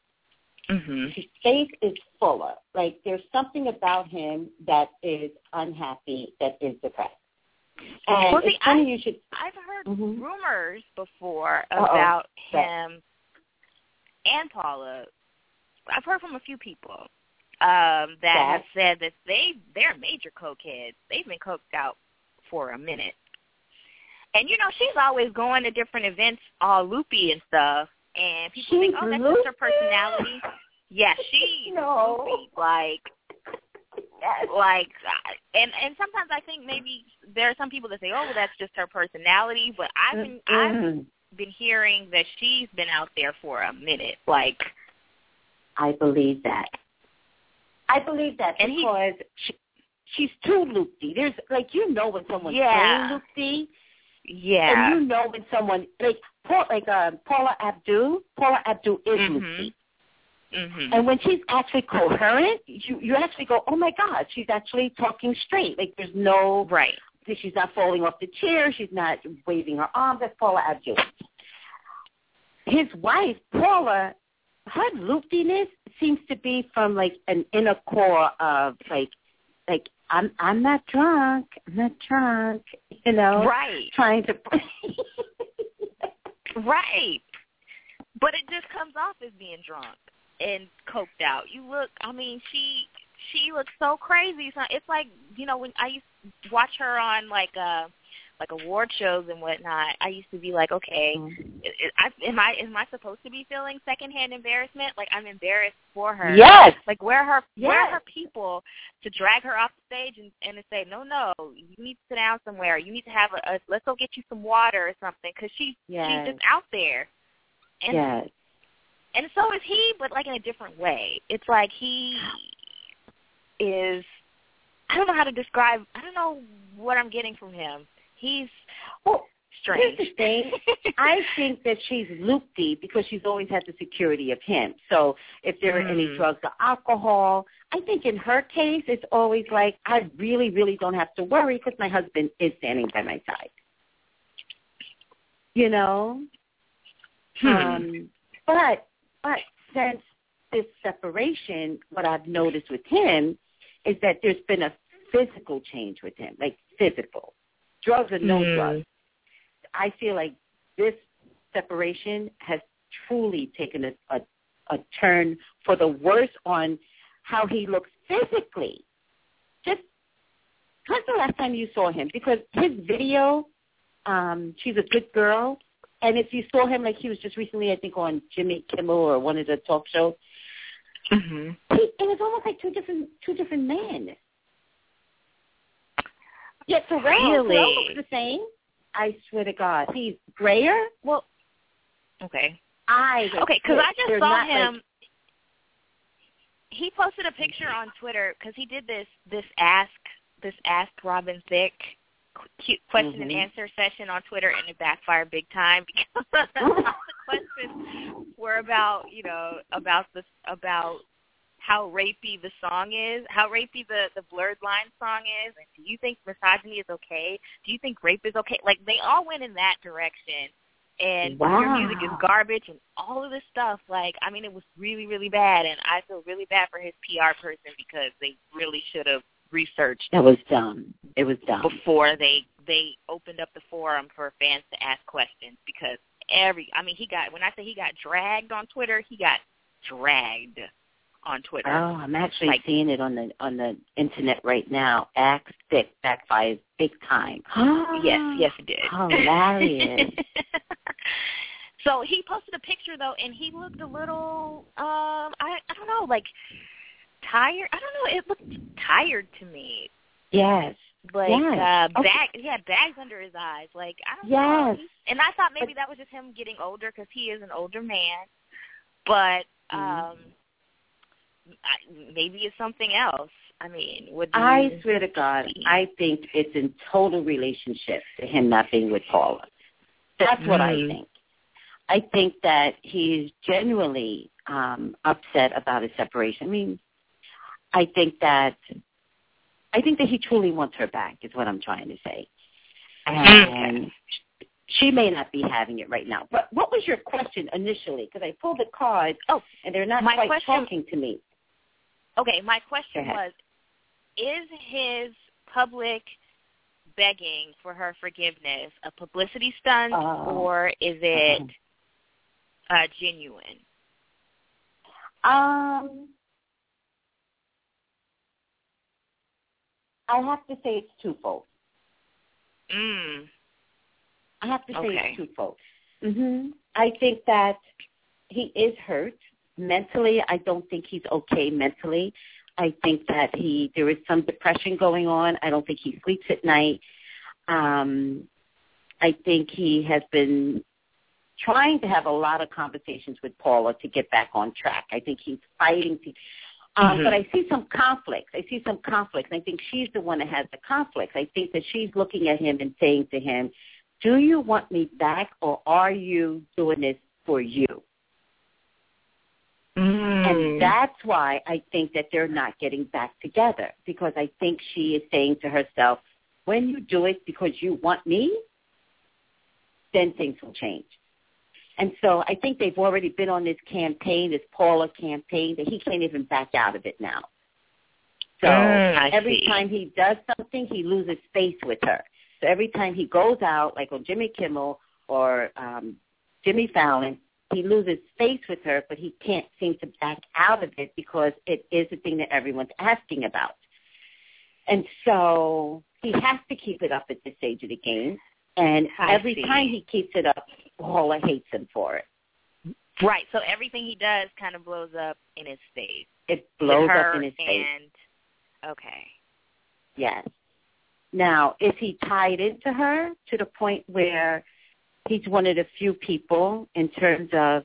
Mm-hmm. His face is fuller. Like there's something about him that is unhappy, that is depressed. And Well, see, I- you should. I've heard Mhm. rumors before Uh-oh. about him and Paula. I've heard from a few people um, that have said that they they're major coke cokeheads. They've been coked out for a minute, and you know she's always going to different events, all loopy and stuff. And people think, oh, that's just her personality. Yeah, she's No. loopy, like like and and sometimes I think maybe there are some people that say, oh, well, that's just her personality. But I've been I've been hearing that she's been out there for a minute. Like, I believe that. I believe that And he- because she, she's too loopy. There's like you know when someone's Yeah. playing loopy, yeah, and you know when someone like Paul, like uh, Paula Abdul. Paula Abdul is Mhm. loopy, mhm, and when she's actually coherent, you you actually go, oh my God, she's actually talking straight. Like there's no right, she's not falling off the chair. She's not waving her arms. That's Paula Abdul. His wife, Paula, her loopiness seems to be from like an inner core of like, like I'm I'm not drunk. I'm not drunk. You know, right, trying to. right. But it just comes off as being drunk and coked out. You look, I mean, she she looks so crazy. So it's like you know when I used to watch her on like uh like award shows and whatnot. I used to be like, okay, mm-hmm. I- I, am I am I supposed to be feeling secondhand embarrassment? Like I'm embarrassed for her. yes. Like where are her where are her people to drag her off the stage and and to say no no you need to sit down somewhere you need to have a, a let's go get you some water or something because she's Yes. she's just out there and yes. and so is he but like in a different way it's like he is I don't know how to describe I don't know what I'm getting from him he's Well, strange Here's the thing. I think that she's loopy because she's always had the security of him. So if there are any Mm. drugs or alcohol, I think in her case, it's always like, I really, really don't have to worry because my husband is standing by my side. You know? Hmm. Um, but, but since this separation, what I've noticed with him is that there's been a physical change with him, like physical. Drugs or no Mm. drugs. I feel like this separation has truly taken a, a, a turn for the worse on how he looks physically. Just when's the last time you saw him? Because his video, um, she's a good girl, and if you saw him like he was just recently, I think on Jimmy Kimmel or one of the talk shows, hmm he, it was almost like two different two different men. Pharrell, Pharrell Really? looks the same. I swear to God, he's grayer. Well, okay. I Okay, because I just saw him. Like, he posted a picture on Twitter because he did this this ask this ask Robin Thicke question and Mhm. answer session on Twitter, and it backfired big time because all the questions were about you know about this about how rapey the song is, how rapey the the blurred line song is, and do you think misogyny is okay? Do you think rape is okay? Like they all went in that direction. And your music is garbage and all of this stuff. Like, I mean, it was really, really bad, and I feel really bad for his PR person because they really should have researched that was dumb. It was dumb. before they they opened up the forum for fans to ask questions because every I mean he got when I say he got dragged on Twitter, he got dragged on Twitter. Oh, I'm actually Like- seeing it on the on the internet right now. Ask Thicke backfires big time. yes, yes it did. Hilarious. so he posted a picture though and he looked a little um I I don't know, like tired. I don't know, it looked tired to me. Yes. Like Yes. uh Okay. bag he had bags under his eyes. Like I don't Yes. know. And I thought maybe that was just him getting older because he is an older man. But Mhm. um I, maybe it's something else. I mean, would I swear to God, I think it's in total relationship to him not being with Paula. That's what I Mm. think. I think that he's genuinely um, upset about his separation. I mean, I think that I think that he truly wants her back. Is what I'm trying to say. And she may not be having it right now. But what was your question initially? Because I pulled the cards. Oh, and they're not my quite question- talking to me. Okay, my question was is his public begging for her forgiveness a publicity stunt Oh. or is it uh genuine? Um, I have to say it's twofold. Mm. I have to say Okay. it's twofold. hmm I think that he is hurt mentally. I don't think he's okay mentally. I think that he there is some depression going on. I don't think he sleeps at night. Um, I think he has been trying to have a lot of conversations with Paula to get back on track. I think he's fighting to um, Mhm. But I see some conflicts. I see some conflicts. I think she's the one that has the conflicts. I think that she's looking at him and saying to him, do you want me back or are you doing this for you? Mm. And that's why I think that they're not getting back together because I think she is saying to herself, when you do it because you want me, then things will change. And so I think they've already been on this campaign, this Paula campaign, that he can't even back out of it now. So Mm, every see. time he does something, he loses face with her. So every time he goes out, like on Jimmy Kimmel or um, Jimmy Fallon, he loses face with her, but he can't seem to back out of it because it is a thing that everyone's asking about. And so he has to keep it up at this stage of the game. And I every see. time he keeps it up, Paula hates him for it. Right. So everything he does kind of blows up in his face. It blows up in his face. and okay. Yes. Now, is he tied into her to the point where he's one of the few people in terms of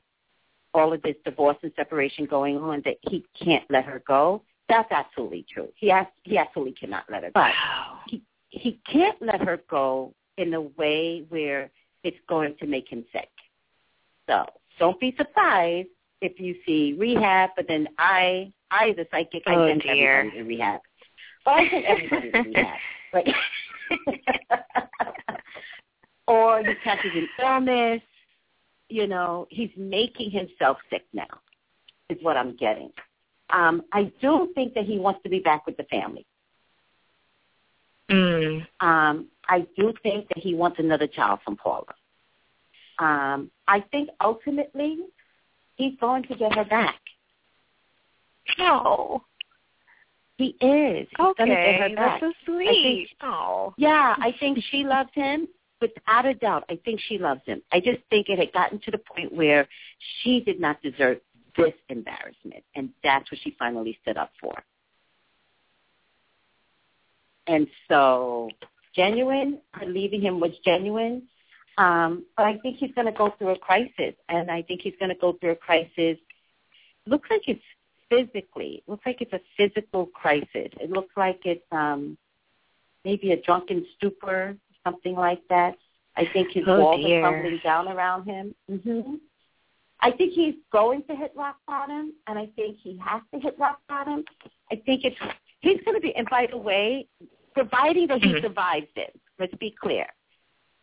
all of this divorce and separation going on that he can't let her go? That's absolutely true. He has, he absolutely cannot let her go. But Wow. he he can't let her go in a way where it's going to make him sick. So don't be surprised if you see rehab, but then I I a psychic I Oh, send dear. everybody to rehab. But I send everybody to rehab. Right? or he catches an illness, you know, he's making himself sick now, is what I'm getting. Um, I do think that he wants to be back with the family. Mm. Um, I do think that he wants another child from Paula. Um, I think ultimately he's going to get her back. No. He is. He's okay, going to get her back. that's so I sweet. think, oh. yeah, I think she loves him without a doubt. I think she loves him. I just think it had gotten to the point where she did not deserve this embarrassment, and that's what she finally stood up for. And so, genuine, her leaving him was genuine. Um, but I think he's going to go through a crisis, and I think he's going to go through a crisis. Looks like it's physically. Looks like it's a physical crisis. It looks like it's um, maybe a drunken stupor, something like that. I think his Oh, walls dear. are crumbling down around him. hmm I think he's going to hit rock bottom, and I think he has to hit rock bottom. I think it's he's going to be. And by the way, providing that he Mhm. survives it, let's be clear.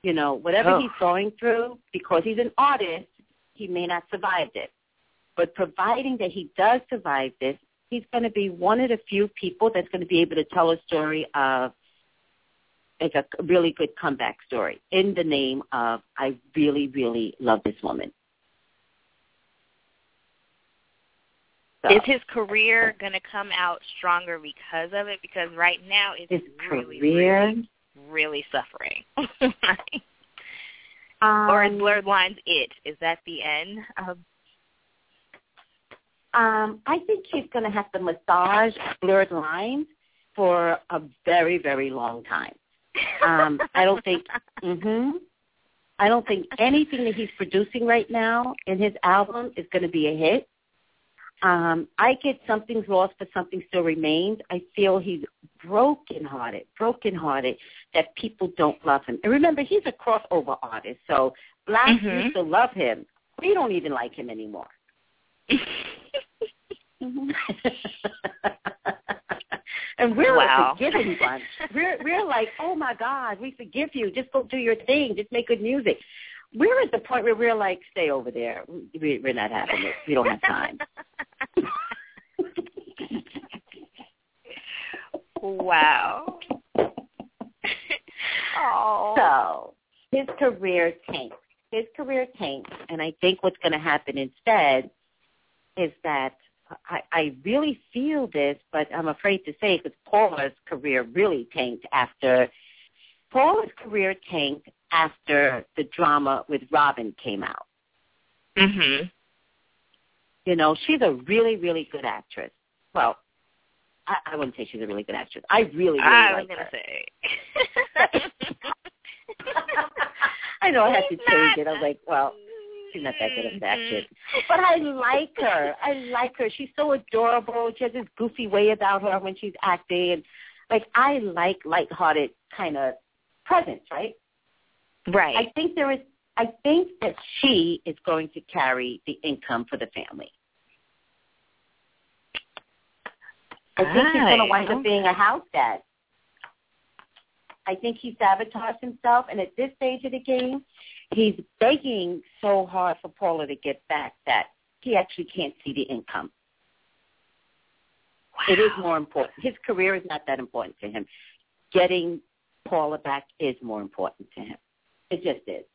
You know, whatever Oh. he's going through, because he's an artist, he may not survive it. But providing that he does survive this, he's going to be one of the few people that's going to be able to tell a story of like a really good comeback story in the name of I really, really love this woman. So, Is his career going to come out stronger because of it? Because right now it's his really, career, really, really suffering. um, or in Blurred Lines it? Is that the end of Um, I think he's going to have to massage blurred lines for a very, very long time. Um, I don't think. hmm I don't think anything that he's producing right now in his album is going to be a hit. Um, I get something's lost, but something still remains. I feel he's brokenhearted, brokenhearted that people don't love him. And remember, he's a crossover artist, so blacks Mhm. used to love him. We don't even like him anymore. Mm-hmm. and we're Wow. a forgiving bunch. We're we're like, oh my God, we forgive you. Just go do your thing. Just make good music. We're at the point where we're like, stay over there. We, we're not having it. We don't have time. wow. oh. So his career tanks. His career tanks, and I think what's going to happen instead is that I, I really feel this, but I'm afraid to say because Paula's career really tanked after Paula's career tanked after the drama with Robin came out. Mhm. You know, she's a really, really good actress. Well, I, I wouldn't say she's a really good actress. I really, really I was gonna her. say. I know I had to change it. I was like, well, she's not that good of an actress. Mhm. But I like her. I like her. She's so adorable. She has this goofy way about her when she's acting. And, like, I like lighthearted kind of presence, right? Right. I think there is. I think that she is going to carry the income for the family. I think he's going to wind up being a house dad. I think he sabotaged himself, and at this stage of the game, he's begging so hard for Paula to get back that he actually can't see the income. It is more important. His career is not that important to him. Getting Paula back is more important to him. It just is.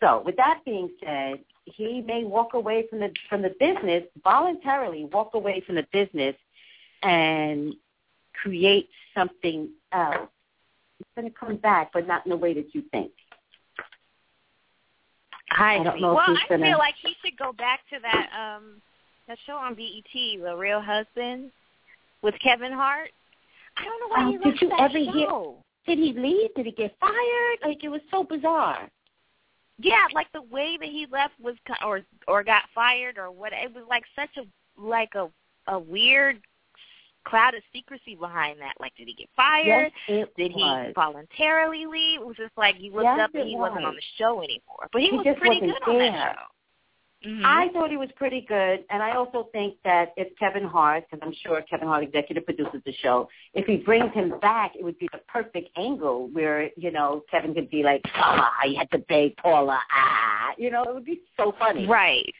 So, with that being said, he may walk away from the from the business voluntarily, walk away from the business, and create something else. It's going to come back, but not in the way that you think. I, I don't know well, he's I gonna- feel like he should go back to that um that show on BET, The Real Husband, with Kevin Hart. I don't know why Oh, he did left you that ever hear- show. Did he leave? Did he get fired? Like it was so bizarre. Yeah, like the way that he left was or or got fired or what. It was like such a like a a weird cloud of secrecy behind that. Like, did he get fired? Yes, it Did he voluntarily leave? It was just like you looked Yes, up and he wasn't on the show anymore. But he, He was just pretty good on there. that show. Mhm. I thought he was pretty good, and I also think that if Kevin Hart, because I'm sure Kevin Hart executive produces the show, if he brings him back, it would be the perfect angle where you know Kevin could be like, ah, you had to beg Paula, ah, you know, it would be so funny. right,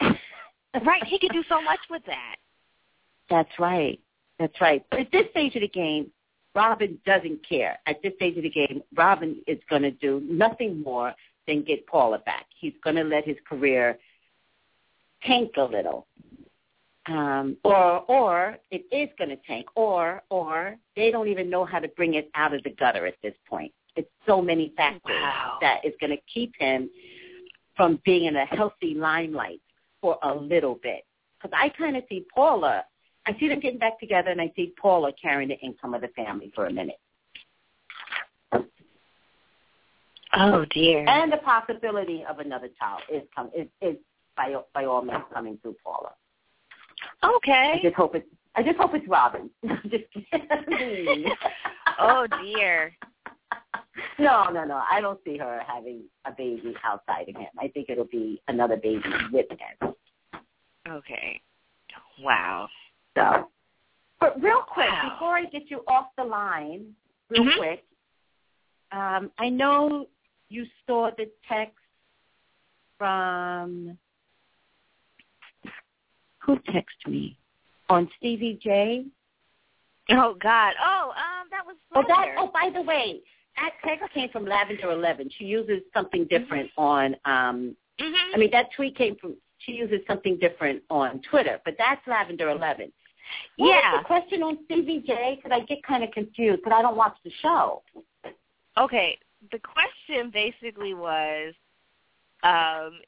right. He could do so much with that. That's right. That's right. But at this stage of the game, Robin doesn't care. At this stage of the game, Robin is going to do nothing more than get Paula back. He's going to let his career tank a little. Um, or or it is going to tank, or or they don't even know how to bring it out of the gutter at this point. It's so many factors Wow. that is going to keep him from being in a healthy limelight for a little bit. Because I kind of see Paula, I see them getting back together, and I see Paula carrying the income of the family for a minute, Oh dear. and the possibility of another child is come is, is by by all means coming through Paula. Okay. I just hope it's I just hope it's Robin. just kidding. Oh dear. No, no, no. I don't see her having a baby outside of him. I think it'll be another baby with him. Okay. Wow. So, but real quick, Wow. before I get you off the line, real Mhm. quick, um, I know you saw the text from who texted me on Stevie J. Oh God. Oh, um, that was. Oh, that. Oh, by the way, that text came from Lavender Eleven. She uses something different on. um Mhm. I mean, that tweet came from. She uses something different on Twitter, but that's Lavender Eleven. What was Yeah. the question on Stevie J? Because I get kind of confused because I don't watch the show. Okay. The question basically was, um,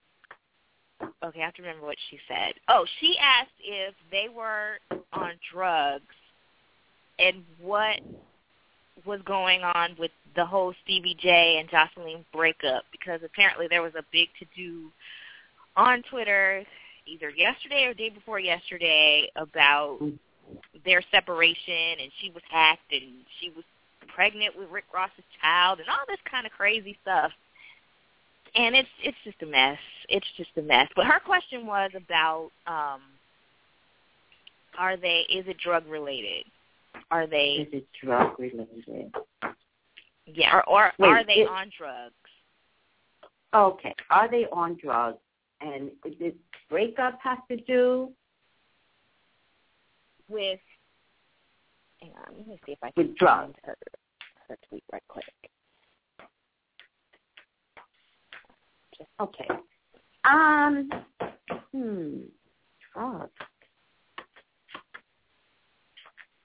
okay, I have to remember what she said. Oh, she asked if they were on drugs and what was going on with the whole Stevie J and Joseline breakup because apparently there was a big to do on Twitter either yesterday or day before yesterday about their separation and she was hacked and she was pregnant with Rick Ross's child and all this kind of crazy stuff. And it's it's just a mess. It's just a mess. But her question was about um are they is it drug related? Are they Is it drug related? yeah or, or Wait, are they it- on drugs? Okay. Are they on drugs? And this breakup has to do With hang on, let me see if I can with drugs. her her tweet right quick. Okay. Um. Hmm. Drugs.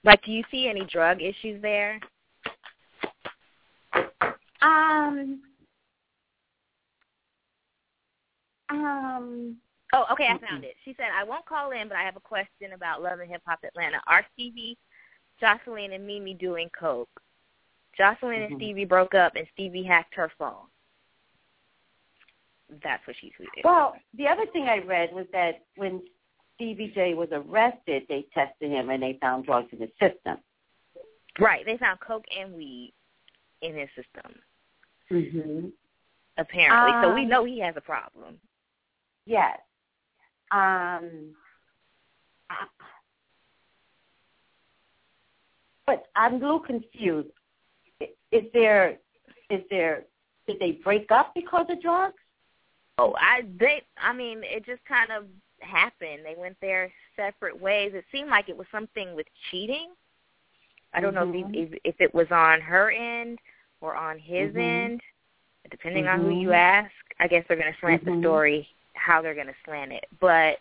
Like do you see any drug issues there? Um. Um. Oh, okay, I found it. She said, I won't call in, but I have a question about Love and Hip Hop Atlanta. Are Stevie, Joseline, and Mimi doing coke? Joseline and Mhm. Stevie broke up, and Stevie hacked her phone. That's what she tweeted. Well, the other thing I read was that when Stevie J was arrested, they tested him and they found drugs in his system. right, they found coke and weed in his system, Mm-hmm. apparently. so we Um, know he has a problem. Yes. Um. But I'm a little confused. Is there, is there, did they break up because of drugs? Oh, I they I mean, it just kind of happened. They went their separate ways. It seemed like it was something with cheating. I don't know if, Mhm. he, if if it was on her end or on his Mhm. end. Depending on who you ask, I guess they're going to slant Mhm. the story how they're going to slant it. But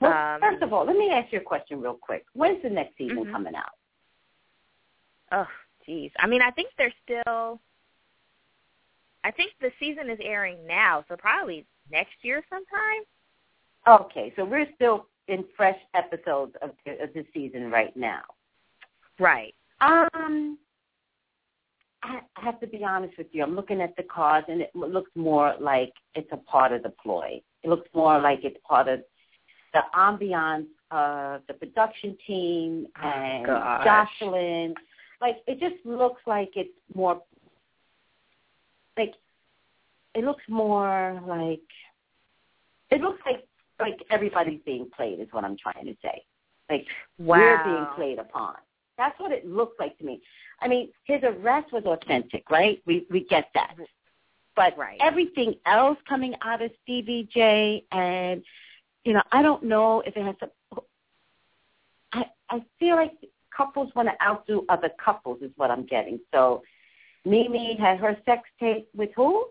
Well, Um, first of all, let me ask you a question real quick. When's the next season Mhm. coming out? oh, geez. I mean, I think they're still. I think the season is airing now, so probably next year sometime. Okay, so we're still in fresh episodes of the, of the season right now. Right. Um, I have to be honest with you. I'm looking at the cards, and it looks more like it's a part of the ploy. It looks more like it's part of the ambiance of the production team Oh, and gosh. Joseline. Like it just looks like it's more like it looks more like it looks like like everybody's being played is what I'm trying to say. Like we're being played upon. That's what it looks like to me. I mean, his arrest was authentic, right? We we get that. But Right. everything else coming out of Stevie J and you know, I don't know if it has to I I feel like couples want to outdo other couples is what I'm getting. So Mimi had her sex tape with who?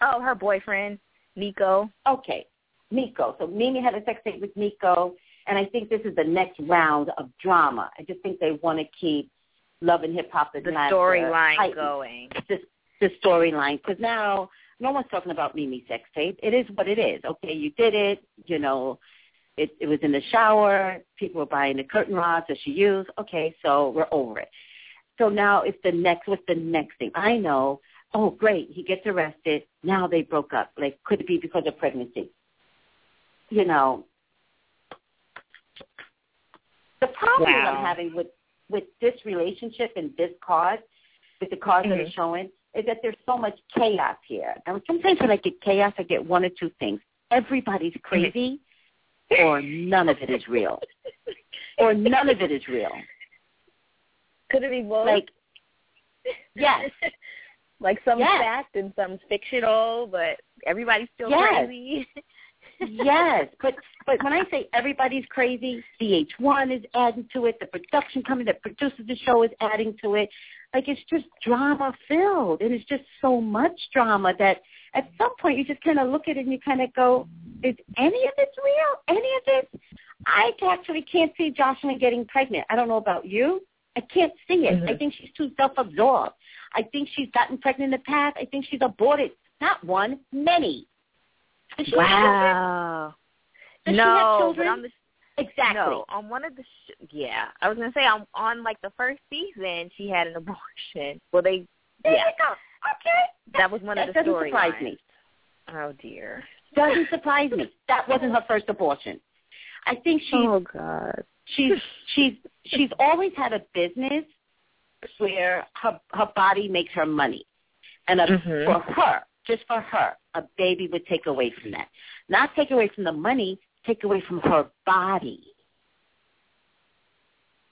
Oh, her boyfriend, Nikko. Okay, Nikko. So Mimi had a sex tape with Nikko, and I think this is the next round of drama. I just think they want to keep Love and Hip Hop the storyline going. The, the storyline, because now no one's talking about Mimi sex tape. It is what it is. Okay, you did it. You know, it, it was in the shower. People were buying the curtain rods that she used. Okay, so we're over it. So now it's the next. What's the next thing? I know. Oh, great. He gets arrested. Now they broke up. Like, could it be because of pregnancy? You know. The problem wow. I'm having with with this relationship and this card, with the cards mm-hmm. that showing, is that there's so much chaos here. And sometimes when I get chaos, I get one or two things. Everybody's crazy, or none of it is real, or none of it is real. Could it be both? Like, yes, like some yes. fact and some fictional, but everybody's still Yes. crazy. yes, but but when I say everybody's crazy, VH1 is adding to it. The production company that produces the show is adding to it. Like it's just drama filled, and it's just so much drama that at some point you just kind of look at it and you kind of go, "Is any of this real? Any of this?" I actually can't see Joseline getting pregnant. I don't know about you. I can't see it. Mhm. I think she's too self-absorbed. I think she's gotten pregnant in the past. I think she's aborted not one, many. Does she wow. Does she no, have children? but on the Exactly. no on one of the sh- yeah, I was gonna say on on like the first season she had an abortion. Well, they There yeah. Okay. that was one that of the doesn't storylines. surprise me. Oh dear. Doesn't surprise me. That wasn't her first abortion. I think she's Oh God. she's she's she's always had a business where her her body makes her money, and a, Mhm. for her, just for her, a baby would take away from that. Not take away from the money, take away from her body.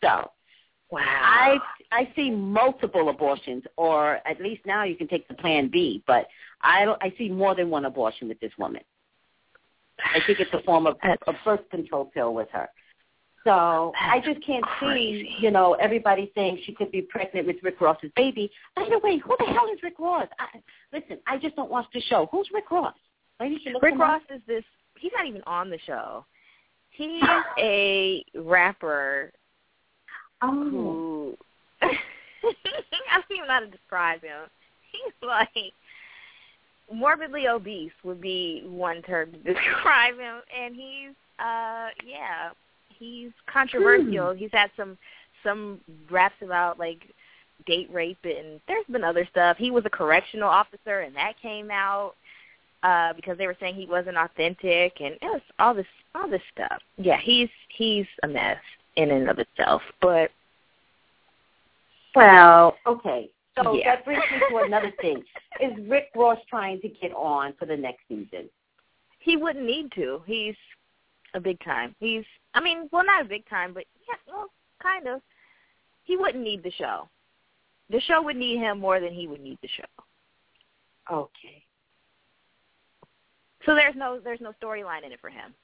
So Wow. I I see multiple abortions, or at least now you can take the Plan B. But I I see more than one abortion with this woman. I think it's a form of a birth control pill with her. So I just can't crazy. see, you know, everybody saying she could be pregnant with Rick Ross's baby. By the way, who the hell is Rick Ross? I, listen, I just don't watch the show. Who's Rick Ross? Maybe you look Rick him up. Ross is this. He's not even on the show. He's a rapper Oh, who I don't even know how to describe him. He's like morbidly obese would be one term to describe him, and he's uh yeah, he's controversial. Hmm. He's had some some raps about like date rape, and there's been other stuff. He was a correctional officer, and that came out uh because they were saying he wasn't authentic, and it was all this all this stuff. Yeah, he's he's a mess in and of itself, but well, okay. So Yeah. that brings me to another thing. Is Rick Ross trying to get on for the next season? he wouldn't need to. He's a big time. He's I mean, well not a big time, but yeah, well, kind of. He wouldn't need the show. The show would need him more than he would need the show. Okay. So there's no there's no storyline in it for him.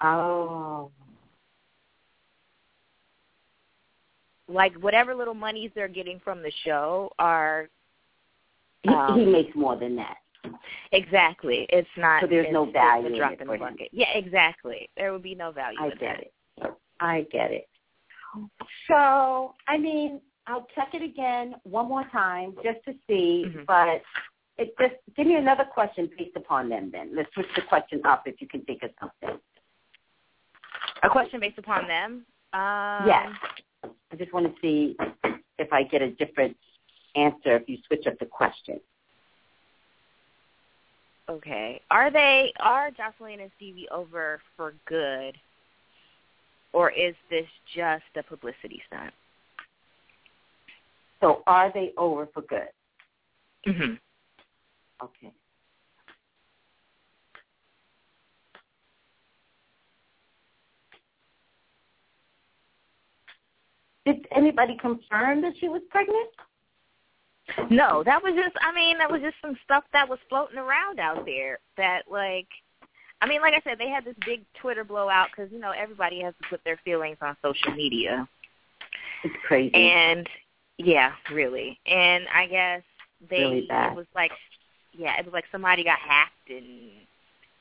Oh. Like whatever little monies they're getting from the show are He, Um, he makes more than that. Exactly. It's not So there's it's, no it's value a in drop it in for the bucket. Yeah, exactly. There would be no value I in get that. it. I get it. So, I mean, I'll check it again one more time just to see, Mhm. but it just give me another question based upon them then. Let's switch the question up if you can think of something. A question based upon them? Um yes. I just want to see if I get a different answer if you switch up the question. Okay. Are they are Joseline and Stevie over for good, or is this just a publicity stunt? So are they over for good? Mm-hmm. Okay. Did anybody confirm that she was pregnant? No, that was just. I mean, that was just some stuff that was floating around out there. That like, I mean, like I said, they had this big Twitter blowout because you know everybody has to put their feelings on social media. It's crazy. And yeah, really. And I guess they Really it was like yeah, it was like somebody got hacked and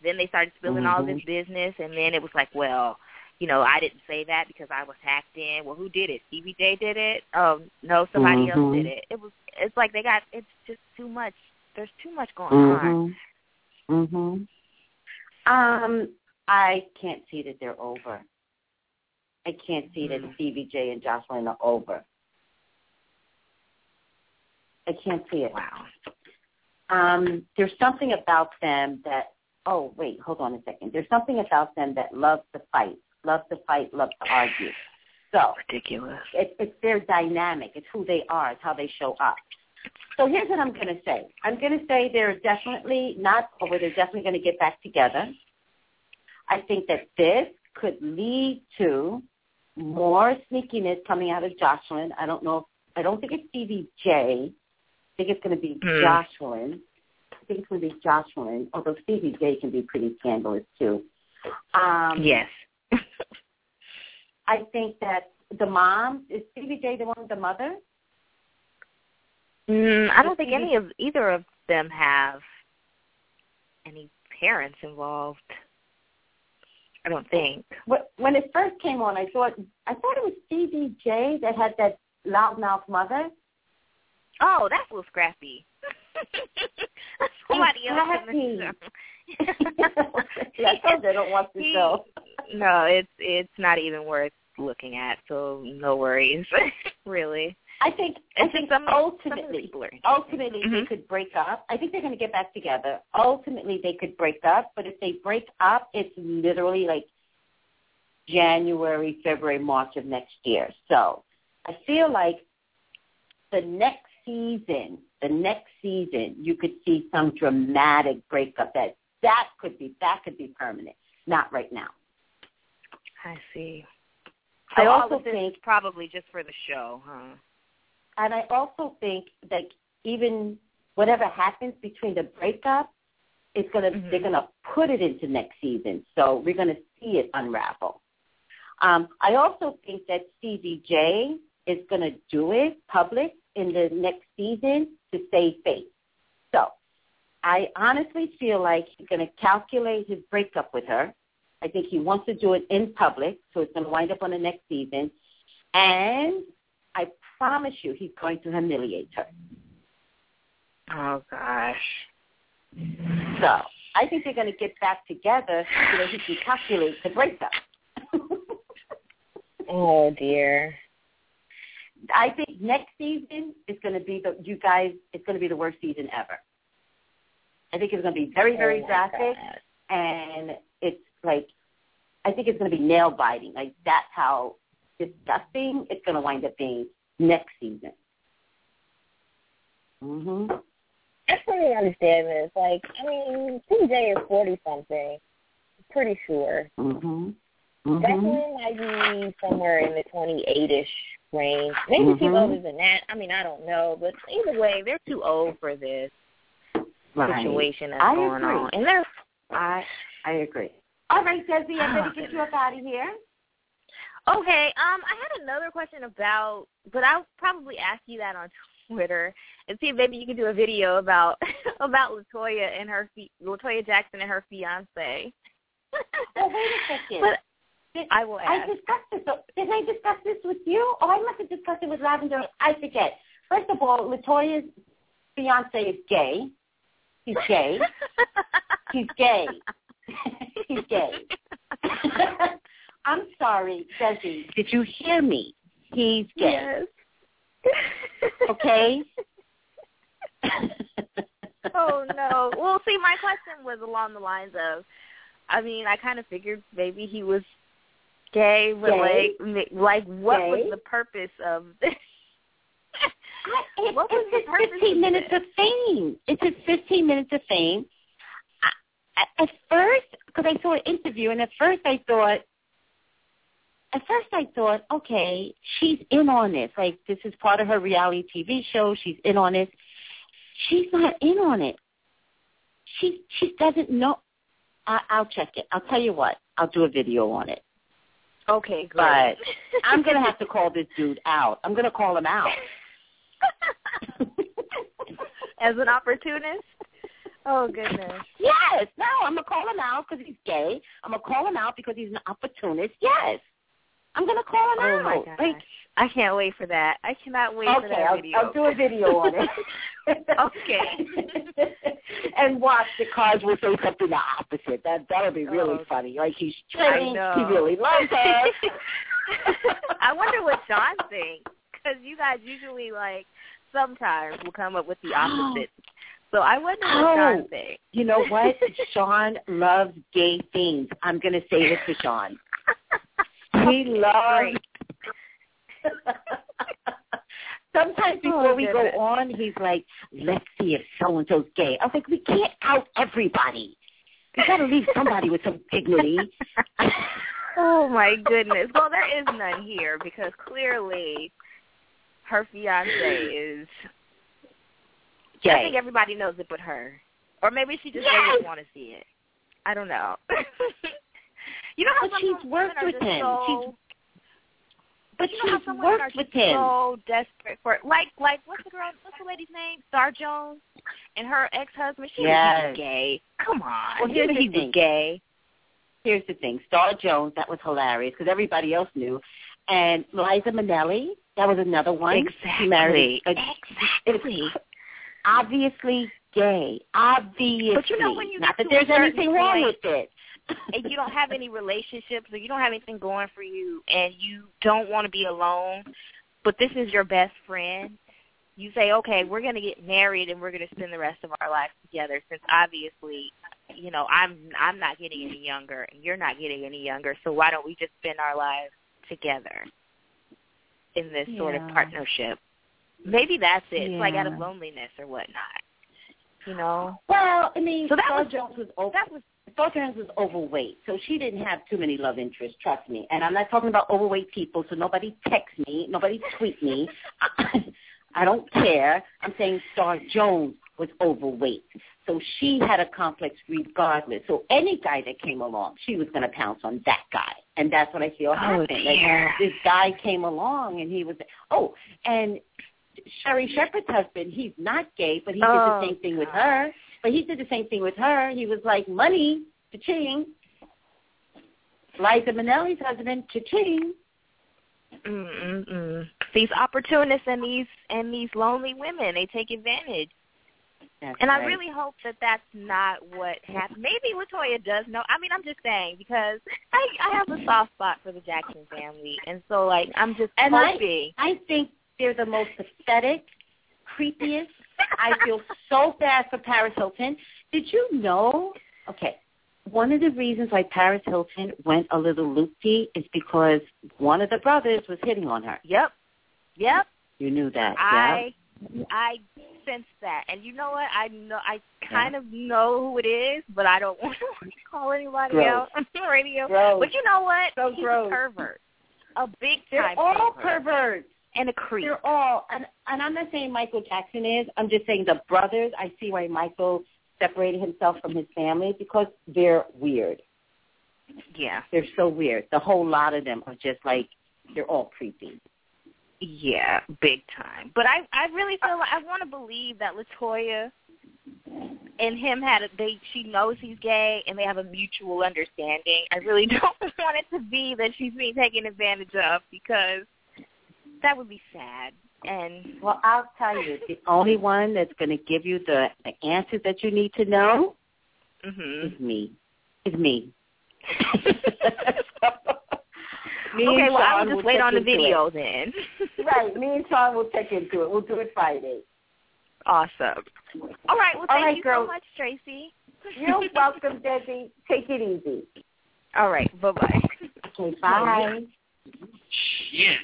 then they started spilling all this Mhm. business and then it was like, well, you know, I didn't say that because I was hacked in. Well, who did it? Stevie J did it? Oh, no, somebody else Mhm. did it. It was it's like they got it's just too much. There's too much going on. Mhm. Um, I can't see that they're over. I can't see that Mhm. Stevie J and Joseline are over. I can't see it. Wow. Um, there's something about them that. Oh wait, hold on a second. There's something about them that loves to fight, loves to fight, loves to argue. So Ridiculous. it, it's their dynamic. It's who they are. It's how they show up. So here's what I'm going to say. I'm going to say they're definitely not over. They're definitely going to get back together. I think that this could lead to more sneakiness coming out of Joseline. I don't know. If, I don't think it's Stevie J. I think it's going to be Hmm. Joseline. I think it's going to be Joseline, although Stevie J can be pretty scandalous too. Um, Yes. I think that the mom is Stevie J the one with the mother. Mm, I don't think any of either of them have any parents involved. I don't think. When it first came on, I thought I thought it was Stevie J that had that loudmouth mother. Oh, that's a little scrappy. Somebody else in the show. yeah, I told you I don't watch the He- show. No, it's it's not even worth looking at. So no worries, really. I think I think some, some the ultimately, interesting. ultimately they Mhm. could break up. I think they're going to get back together. Ultimately, they could break up, but if they break up, it's literally like January, February, March of next year. So I feel like the next season, the next season, you could see some dramatic breakup. That that could be that could be permanent. Not right now. I see. I So all also think probably just for the show, huh? And I also think that even whatever happens between the breakup, it's gonna Mhm. they're gonna put it into next season. So we're gonna see it unravel. Um, I also think that Stevie J is gonna do it public in the next season to save face. So I honestly feel like he's gonna calculate his breakup with her. I think he wants to do it in public, so it's gonna wind up on the next season. And I promise you he's going to humiliate her. Oh gosh. So I think they're going to get back together so that he can calculate the breakup. Oh dear. I think next season is going to be the you guys. It's going to be the worst season ever. I think it's going to be very very Oh, drastic, God. and it's like I think it's going to be nail biting. Like that's how disgusting it's going to wind up being next season. Mhm. I totally understand this. Like, I mean, CJ is forty something. Pretty sure. Mhm. Mhm. Declan might be somewhere in the twenty eight ish range. Maybe she's Mhm. older than that. I mean, I don't know. But Either way, they're too old for this Right. situation that's I going agree. on, and they're I I agree. All right, Desi, I'm going to get you up out of here. Okay, um, I had another question about, but I'll probably ask you that on Twitter and see if maybe you can do a video about about Latoya and her Latoya Jackson and her fiance. Well, wait a second. But Did- I will I discussed this. Didn't I discuss this with you? Oh, I must have discussed it with Lavender. I forget. First of all, Latoya's fiance is gay. He's gay. He's gay. He's gay. I'm sorry, Desi. Did you hear me? He's gay. Yes. Okay. oh no. Well, see, my question was along the lines of, I mean, I kind of figured maybe he was gay, but Gay? like, like, what Gay? was the purpose of this? I, it, What was it's the purpose 15 of minutes this? of fame. It's his 15 minutes of fame. At first, because I saw an interview, and at first I thought, at first I thought, okay, she's in on this. Like this is part of her reality TV show. She's in on this. She's not in on it. She she doesn't know. I, I'll check it. I'll tell you what. I'll do a video on it. Okay, great. But. I'm gonna have to call this dude out. I'm gonna call him out. As an opportunist? Oh goodness. Yes. No, I'm gonna call him out because he's gay. I'm gonna call him out because he's an opportunist. Yes. I'm gonna call him Oh out. my gosh. Like, I can't wait for that. I cannot wait for that I'll, video. I'll do a video on it. Okay. and watch the cards will say something the opposite. That that'll be really Oh. funny. Like he's changed. He really loves her. I wonder what Sean thinks because you guys usually like sometimes will come up with the opposite. So I wonder what Oh. Thinks. You know what? Sean loves gay things. I'm going to say this to Sean. He loves. Sometimes oh, before Oh, we go on, he's like, "Let's see if so and so's gay." I was like, "We can't out everybody. We got to leave somebody with some dignity." oh my goodness. Well, there is none here because clearly her fiance is. I think everybody knows it but her, or maybe she just Yes. doesn't want to see it. I don't know. you know how But she's worked with him. So, She's- But you know how she's some women are worked with him. so desperate for it. like like what's the girl what's the lady's name Star Jones and her ex husband she Yes. was gay come on Well, here's knew the thing. gay Here's the thing: Star Jones, that was hilarious because everybody else knew, and Liza Minnelli, that was another one. She married a, exactly It's obviously gay. Obviously. But you know when you not that there's anything wrong with it. and you don't have any relationships or you don't have anything going for you and you don't want to be alone but this is your best friend you say okay we're going to get married and we're going to spend the rest of our lives together since obviously you know i'm i'm not getting any younger and you're not getting any younger so why don't we just spend our lives together in this sort of partnership maybe that's it it's like out of loneliness or whatnot you know Well, I mean, So that Star was- Jones was over. that was Star Jones was overweight, so she didn't have too many love interests. Trust me. And I'm not talking about overweight people, so nobody text me, nobody tweet me. I, don't care. I'm saying Star Jones was overweight, so she had a complex regardless. So any guy that came along, she was going to pounce on that guy, and that's what I feel oh, happened. Like, this guy came along, and he was oh, and Sherri Shepherd's husband, he's not gay, but he did Oh, the same thing with her. But he did the same thing with her. He was like, money, cha-ching. Liza Minnelli's husband, cha-ching. Mm-mm-mm. These opportunists and these and these lonely women, they take advantage. That's And I really hope that that's not what happened. Maybe Latoya does know. I mean, I'm just saying because I I have a soft spot for the Jackson family, and so like I'm just And I- hoping. I think they're the most pathetic, creepiest. I feel so bad for Paris Hilton. Did you know? Okay, one of the reasons why Paris Hilton went a little loopy is because one of the brothers was hitting on her. Yep, yep. You knew that, I I sense that, and you know what? I know I kind of know who it is, but I don't want to call anybody Gross. out on the radio. Gross. But you know what? So He's gross. a pervert, a big time They're all pervert. perverts. And a creep. They're all, and, and I'm not saying Michael Jackson is. I'm just saying the brothers. I see why Michael separated himself from his family because they're weird. Yeah, They're so weird. The whole lot of them are just like they're all creepy. yeah, big time. But I, I really feel like I want to believe that Latoya and him had a they. She knows he's gay, and they have a mutual understanding. I really don't want it to be that she's being taken advantage of because that would be sad. And Well, I'll tell you, the only one that's going to give you the, the answers that you need to know hmm is me. Is me. Me okay, well, I'll just will wait on the into it. video then. Right, me and Sean will check into it. We'll do it Friday. Awesome. All right. Well, All thank right, you girls. so much, Tracey. You're welcome, Debbie. Take it easy. All right. Bye bye. Okay, bye. Shit.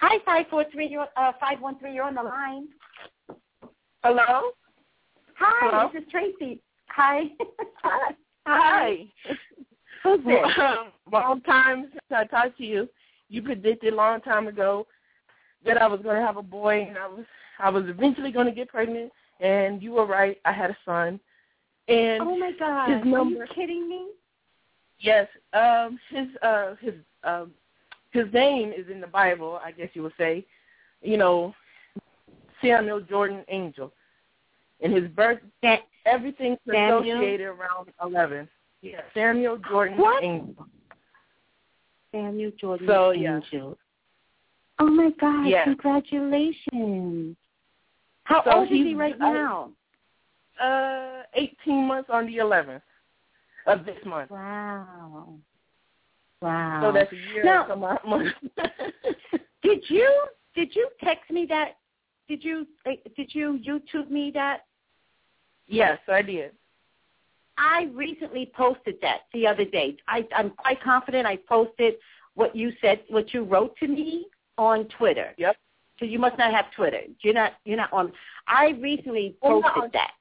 Hi, five four three. You're uh five one three. You're on the line. Hello? Hi, Hello? this is Tracey. Hi. Hi. Hi. Who's this? long time since I talked to you. You predicted a long time ago that I was going to have a boy, and I was I was eventually going to get pregnant. And you were right. I had a son, And oh my God! his number, Are you kidding me? Yes, um, his uh, his um, his name is in the Bible. I guess you would say, you know, Samuel Jordan Angel, and his birth That everything's Samuel? associated around eleven. Yeah, Samuel Jordan What? Angel. Samuel Jordan So, yeah. Angel. Oh my God! Yeah. Congratulations. How So old is he right now? Uh, eighteen months on the eleventh of this month. Wow. Wow. So that's a year Now- and some odd months. Did you did you text me that? Did you eh, did you YouTube me that? yes, I did. I recently posted that the other day. I, I'm quite confident I posted what you said, what you wrote to me on Twitter. Yep. So you must not have Twitter. You're not. You're not on. I recently posted no. that.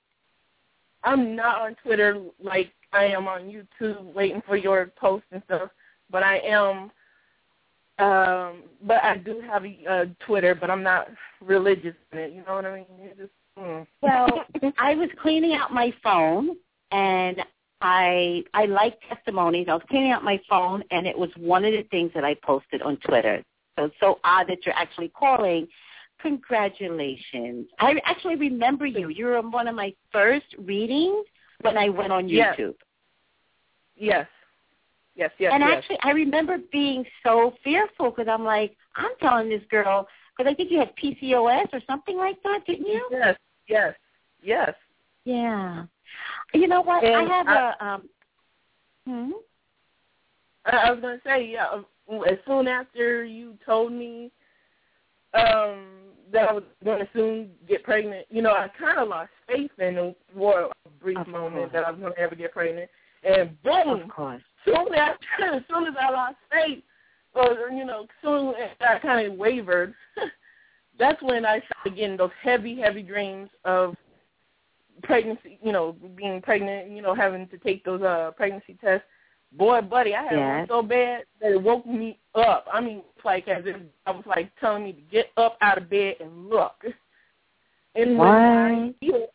I'm not on Twitter like I am on YouTube waiting for your posts and stuff, but I am. Um, but I do have a uh, Twitter, but I'm not religious in it. You know what I mean? It's just, mm. Well, I was cleaning out my phone, and I I like testimonies. I was cleaning out my phone, and it was one of the things that I posted on Twitter. So it's so odd that you're actually calling. Congratulations! I actually remember you. You were on one of my first readings when I went on YouTube. yes, yes, yes, yes. and yes. actually, I remember being so fearful because I'm like, I'm telling this girl because I think you had PCOS or something like that, didn't you? yes, yes, yes. Yeah. You know what? And I have I- a um. Hmm? I, I was gonna say, yeah. um, As soon after you told me um that I was going to soon get pregnant, you know, I kind of lost faith in it for a brief Of moment course. that I was going to ever get pregnant. And boom, Of course. Soon after, as soon as I lost faith, or you know, soon I kind of wavered, that's when I started getting those heavy, heavy dreams of pregnancy. You know, being pregnant. You know, having to take those uh pregnancy tests. Boy, buddy, I had Yes. one so bad that it woke me up. I mean, it's like as if I was like telling me to get up out of bed and look. And when I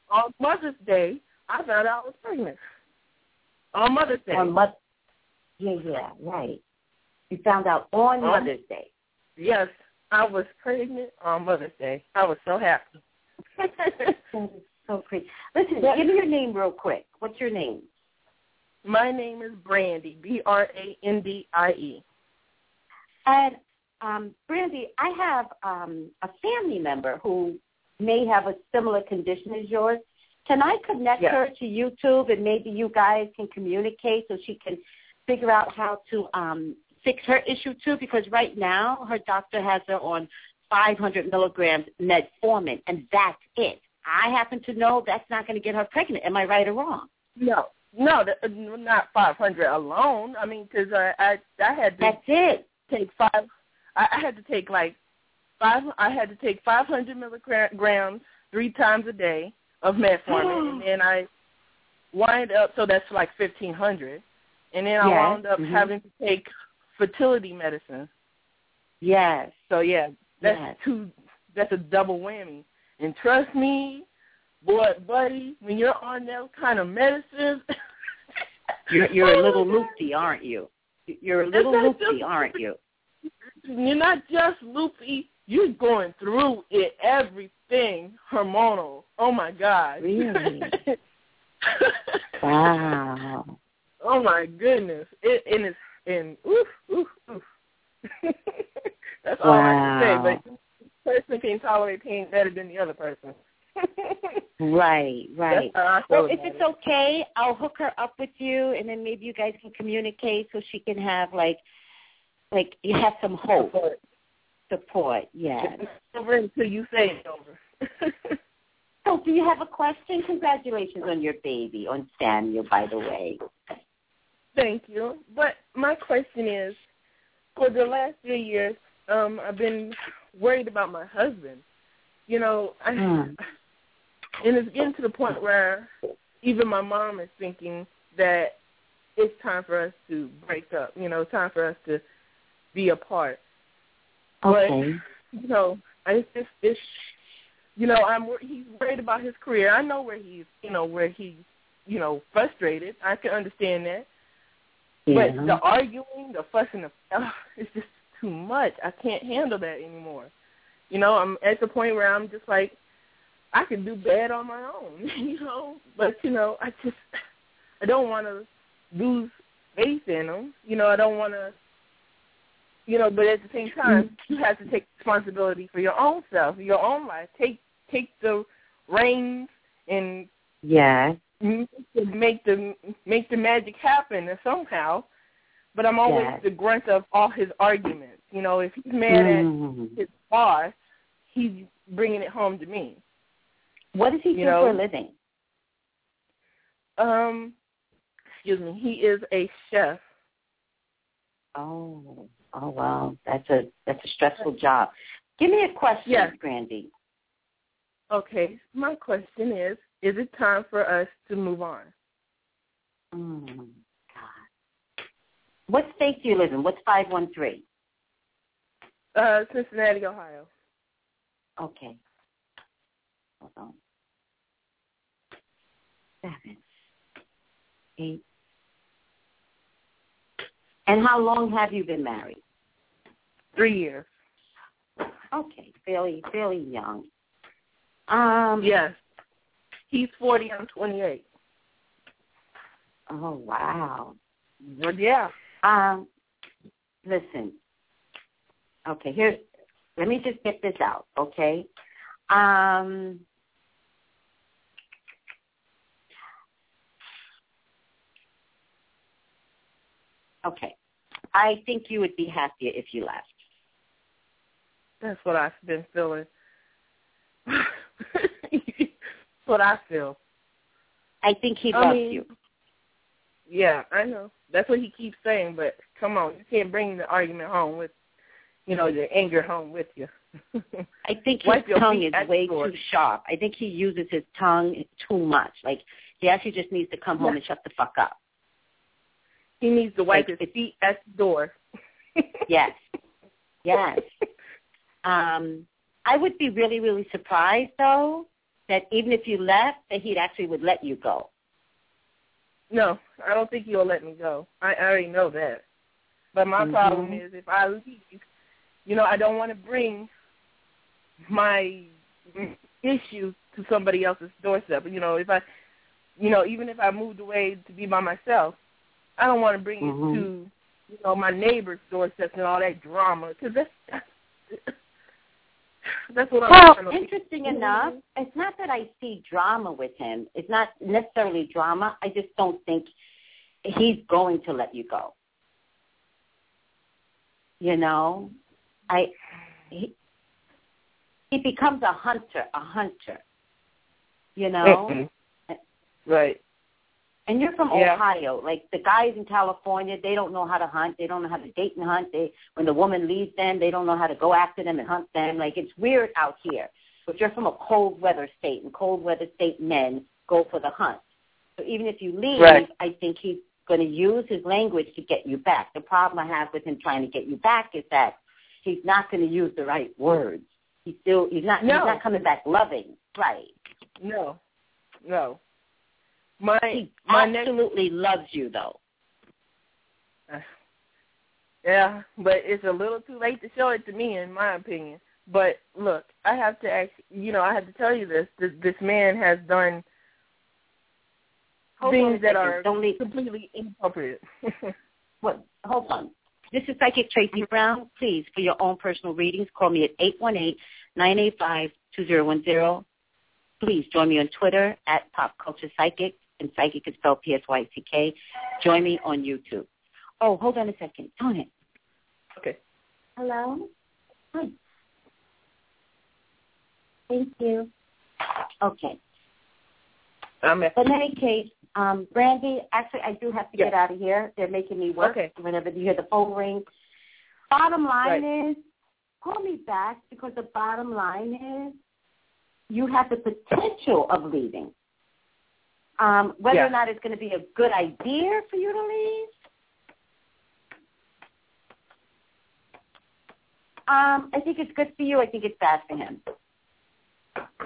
on Mother's Day, I found out I was pregnant. On Mother's Day. On Mother. Yeah, yeah, right. You found out on Mother's Day. Yes, I was pregnant on Mother's Day. I was so happy. So crazy. Listen, Yeah. give me your name real quick. What's your name? My name is Brandy, B R A N D I E. And um, Brandy, I have um, a family member who may have a similar condition as yours. Can I connect Yes. her to YouTube and maybe you guys can communicate so she can figure out how to um, fix her issue too? Because right now her doctor has her on 500 milligrams metformin, and that's it. I happen to know that's not going to get her pregnant. Am I right or wrong? No, no, not five hundred alone. I mean, because I, I I had to That's it. take five. I, I had to take like five. I had to take five hundred milligrams three times a day of metformin, and then I wind up. So that's like fifteen hundred, and then I wound up Mhm. having to take fertility medicine. Yes. So yeah, that's Yes. two. That's a double whammy. And trust me, boy, buddy, when you're on those kind of medicines, You're, you're a Oh, little loopy, aren't you? You're a little loopy, just- aren't you? You're not just loopy. You're going through it, everything hormonal. Oh my God. Really? Wow. Oh my goodness. It and it's and oof oof oof. That's all I can say. But person can tolerate pain better than the other person. Right, right. That's how I feel Well, if it's okay, I'll hook her up with you, and then maybe you guys can communicate so she can have like, like you have some hope, support. Yes. it's over until you say it's over. So, do you have a question? Congratulations on your baby, on Samuel, by the way. Thank you. But my question is, for the last three years, um, I've been worried about my husband. You know, I, Hmm. and it's getting to the point where even my mom is thinking that it's time for us to break up. You know, it's time for us to be apart. Okay. You know, I just it's you know I'm he's worried about his career. I know where he's you know where he's you know, frustrated. I can understand that. Yeah. But the arguing, the fussing, the uh, it's just too much. I can't handle that anymore. You know, I'm at the point where I'm just like, I can do bad on my own. You know, but you know, I just I don't want to lose faith in them. You know, I don't want to. You know, but at the same time, you have to take responsibility for your own self, your own life. Take take the reins and yes. Make the make the magic happen somehow. But I'm always Yes. the grunt of all his arguments. You know, if he's mad Mhm. at his boss, he's bringing it home to me. What does he you do know- for a living? Um, excuse me. He is a chef. Oh, oh wow, that's a that's a stressful job. Give me a question, Yes. Brandy. Okay, my question is: Is it time for us to move on? Mm, God. What state do you live in? What's five one three? Uh, Cincinnati, Ohio. Okay. Hold on. Seven. Eight. And how long have you been married? Three years. Okay, fairly fairly young. Um Yes. He's forty. I'm twenty-eight. Oh wow. Well, yeah. Um listen. Okay, here's let me just get this out, okay? Um Okay. I think you would be happier if you left. That's what I've been feeling. What I feel. I think he I loves mean- you. Yeah, I know. That's what he keeps saying, but come on, you can't bring the argument home with, you know, the anger home with you. I think his tongue is way door. too sharp. I think he uses his tongue too much. Like he actually just needs to come home Yeah. and shut the fuck up. he needs to wipe Like, his feet at the door. Yes. Yes. Um, I would be really, really surprised though that even if you left, that he actually would let you go. No, I don't think he'll let me go. I, I already know that. But my Mhm. problem is if I leave, you know, I don't want to bring my issues to somebody else's doorstep. You know, if I, you know, even if I moved away to be by myself, I don't want to bring Mhm. it to, you know, my neighbor's doorstep and all that drama because that's, that's that's what I'm Well, trying to interesting enough, it's not that I see drama with him. It's not necessarily drama. I just don't think he's going to let you go. You know, I he he becomes a hunter, a hunter. You know, Mhm. Right. And you're from Yeah. Ohio. Like the guys in California, they don't know how to hunt. They don't know how to date and hunt. They when the woman leaves them, they don't know how to go after them and hunt them. Like it's weird out here. But you're from a cold weather state, and cold weather state men go for the hunt. So even if you leave, Right. I think he's going to use his language to get you back. The problem I have with him trying to get you back is that he's not going to use the right words. He's still he's not No. he's not coming back loving. Right. No. No. My He my next absolutely loves you though. Yeah, but it's a little too late to show it to me, in my opinion. But look, I have to ask. You know, I have to tell you this. This, this man has done Hold things that are Don't leave. completely inappropriate. What? Hold on. This is Psychic Tracey mm-hmm. Brown. Please, for your own personal readings, call me at eight one eight nine eight five two zero one zero. Please join me on Twitter at Pop Culture Psychic, and Psychic is spelled P-S-Y-C-K. Join me on YouTube. Oh, hold on a second. Tony. okay. Hello? Hi. Thank you. Okay. I'm at, in any case, um, Brandy, actually, I do have to Yes. get out of here. They're making me work Okay. whenever you hear the phone ring. Bottom line Right. is, call me back because the bottom line is you have the potential of leaving. Um, whether Yeah. or not it's going to be a good idea for you to leave, um, I think it's good for you. I think it's bad for him.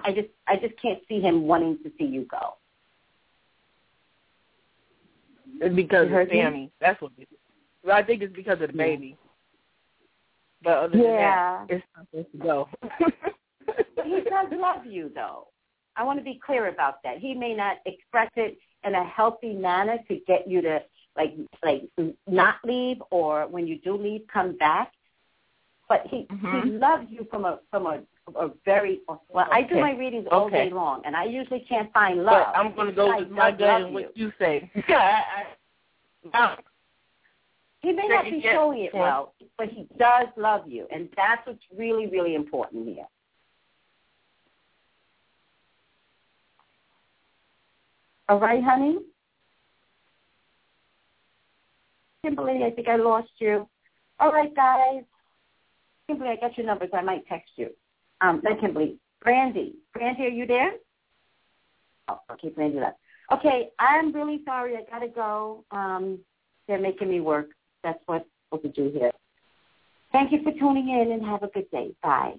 I just, I just can't see him wanting to see you go. It's because You heard of me? Sammy. That's what it is. Well, I think it's because of the baby. But other Yeah. than that, it's not supposed to go. he does love you, though. I want to be clear about that. He may not express it in a healthy manner to get you to like like not leave, or when you do leave, come back. But he he Mhm. loves you from a from a a very well. I do my readings all Okay. day long, and I usually can't find love. but I'm going to go with my gut and what you. say. I, I, He may not be showing it well, but he does love you, and that's what's really, really important here. All right, honey? Kimberly, I think I lost you. All right, guys. Kimberly, I got your numbers. I might text you. Um, not Kimberly. Brandy. Brandy, are you there? Oh, okay, Brandy left. Okay, I'm really sorry. I gotta go. Um, they're making me work. That's what to do here. Thank you for tuning in and have a good day. Bye.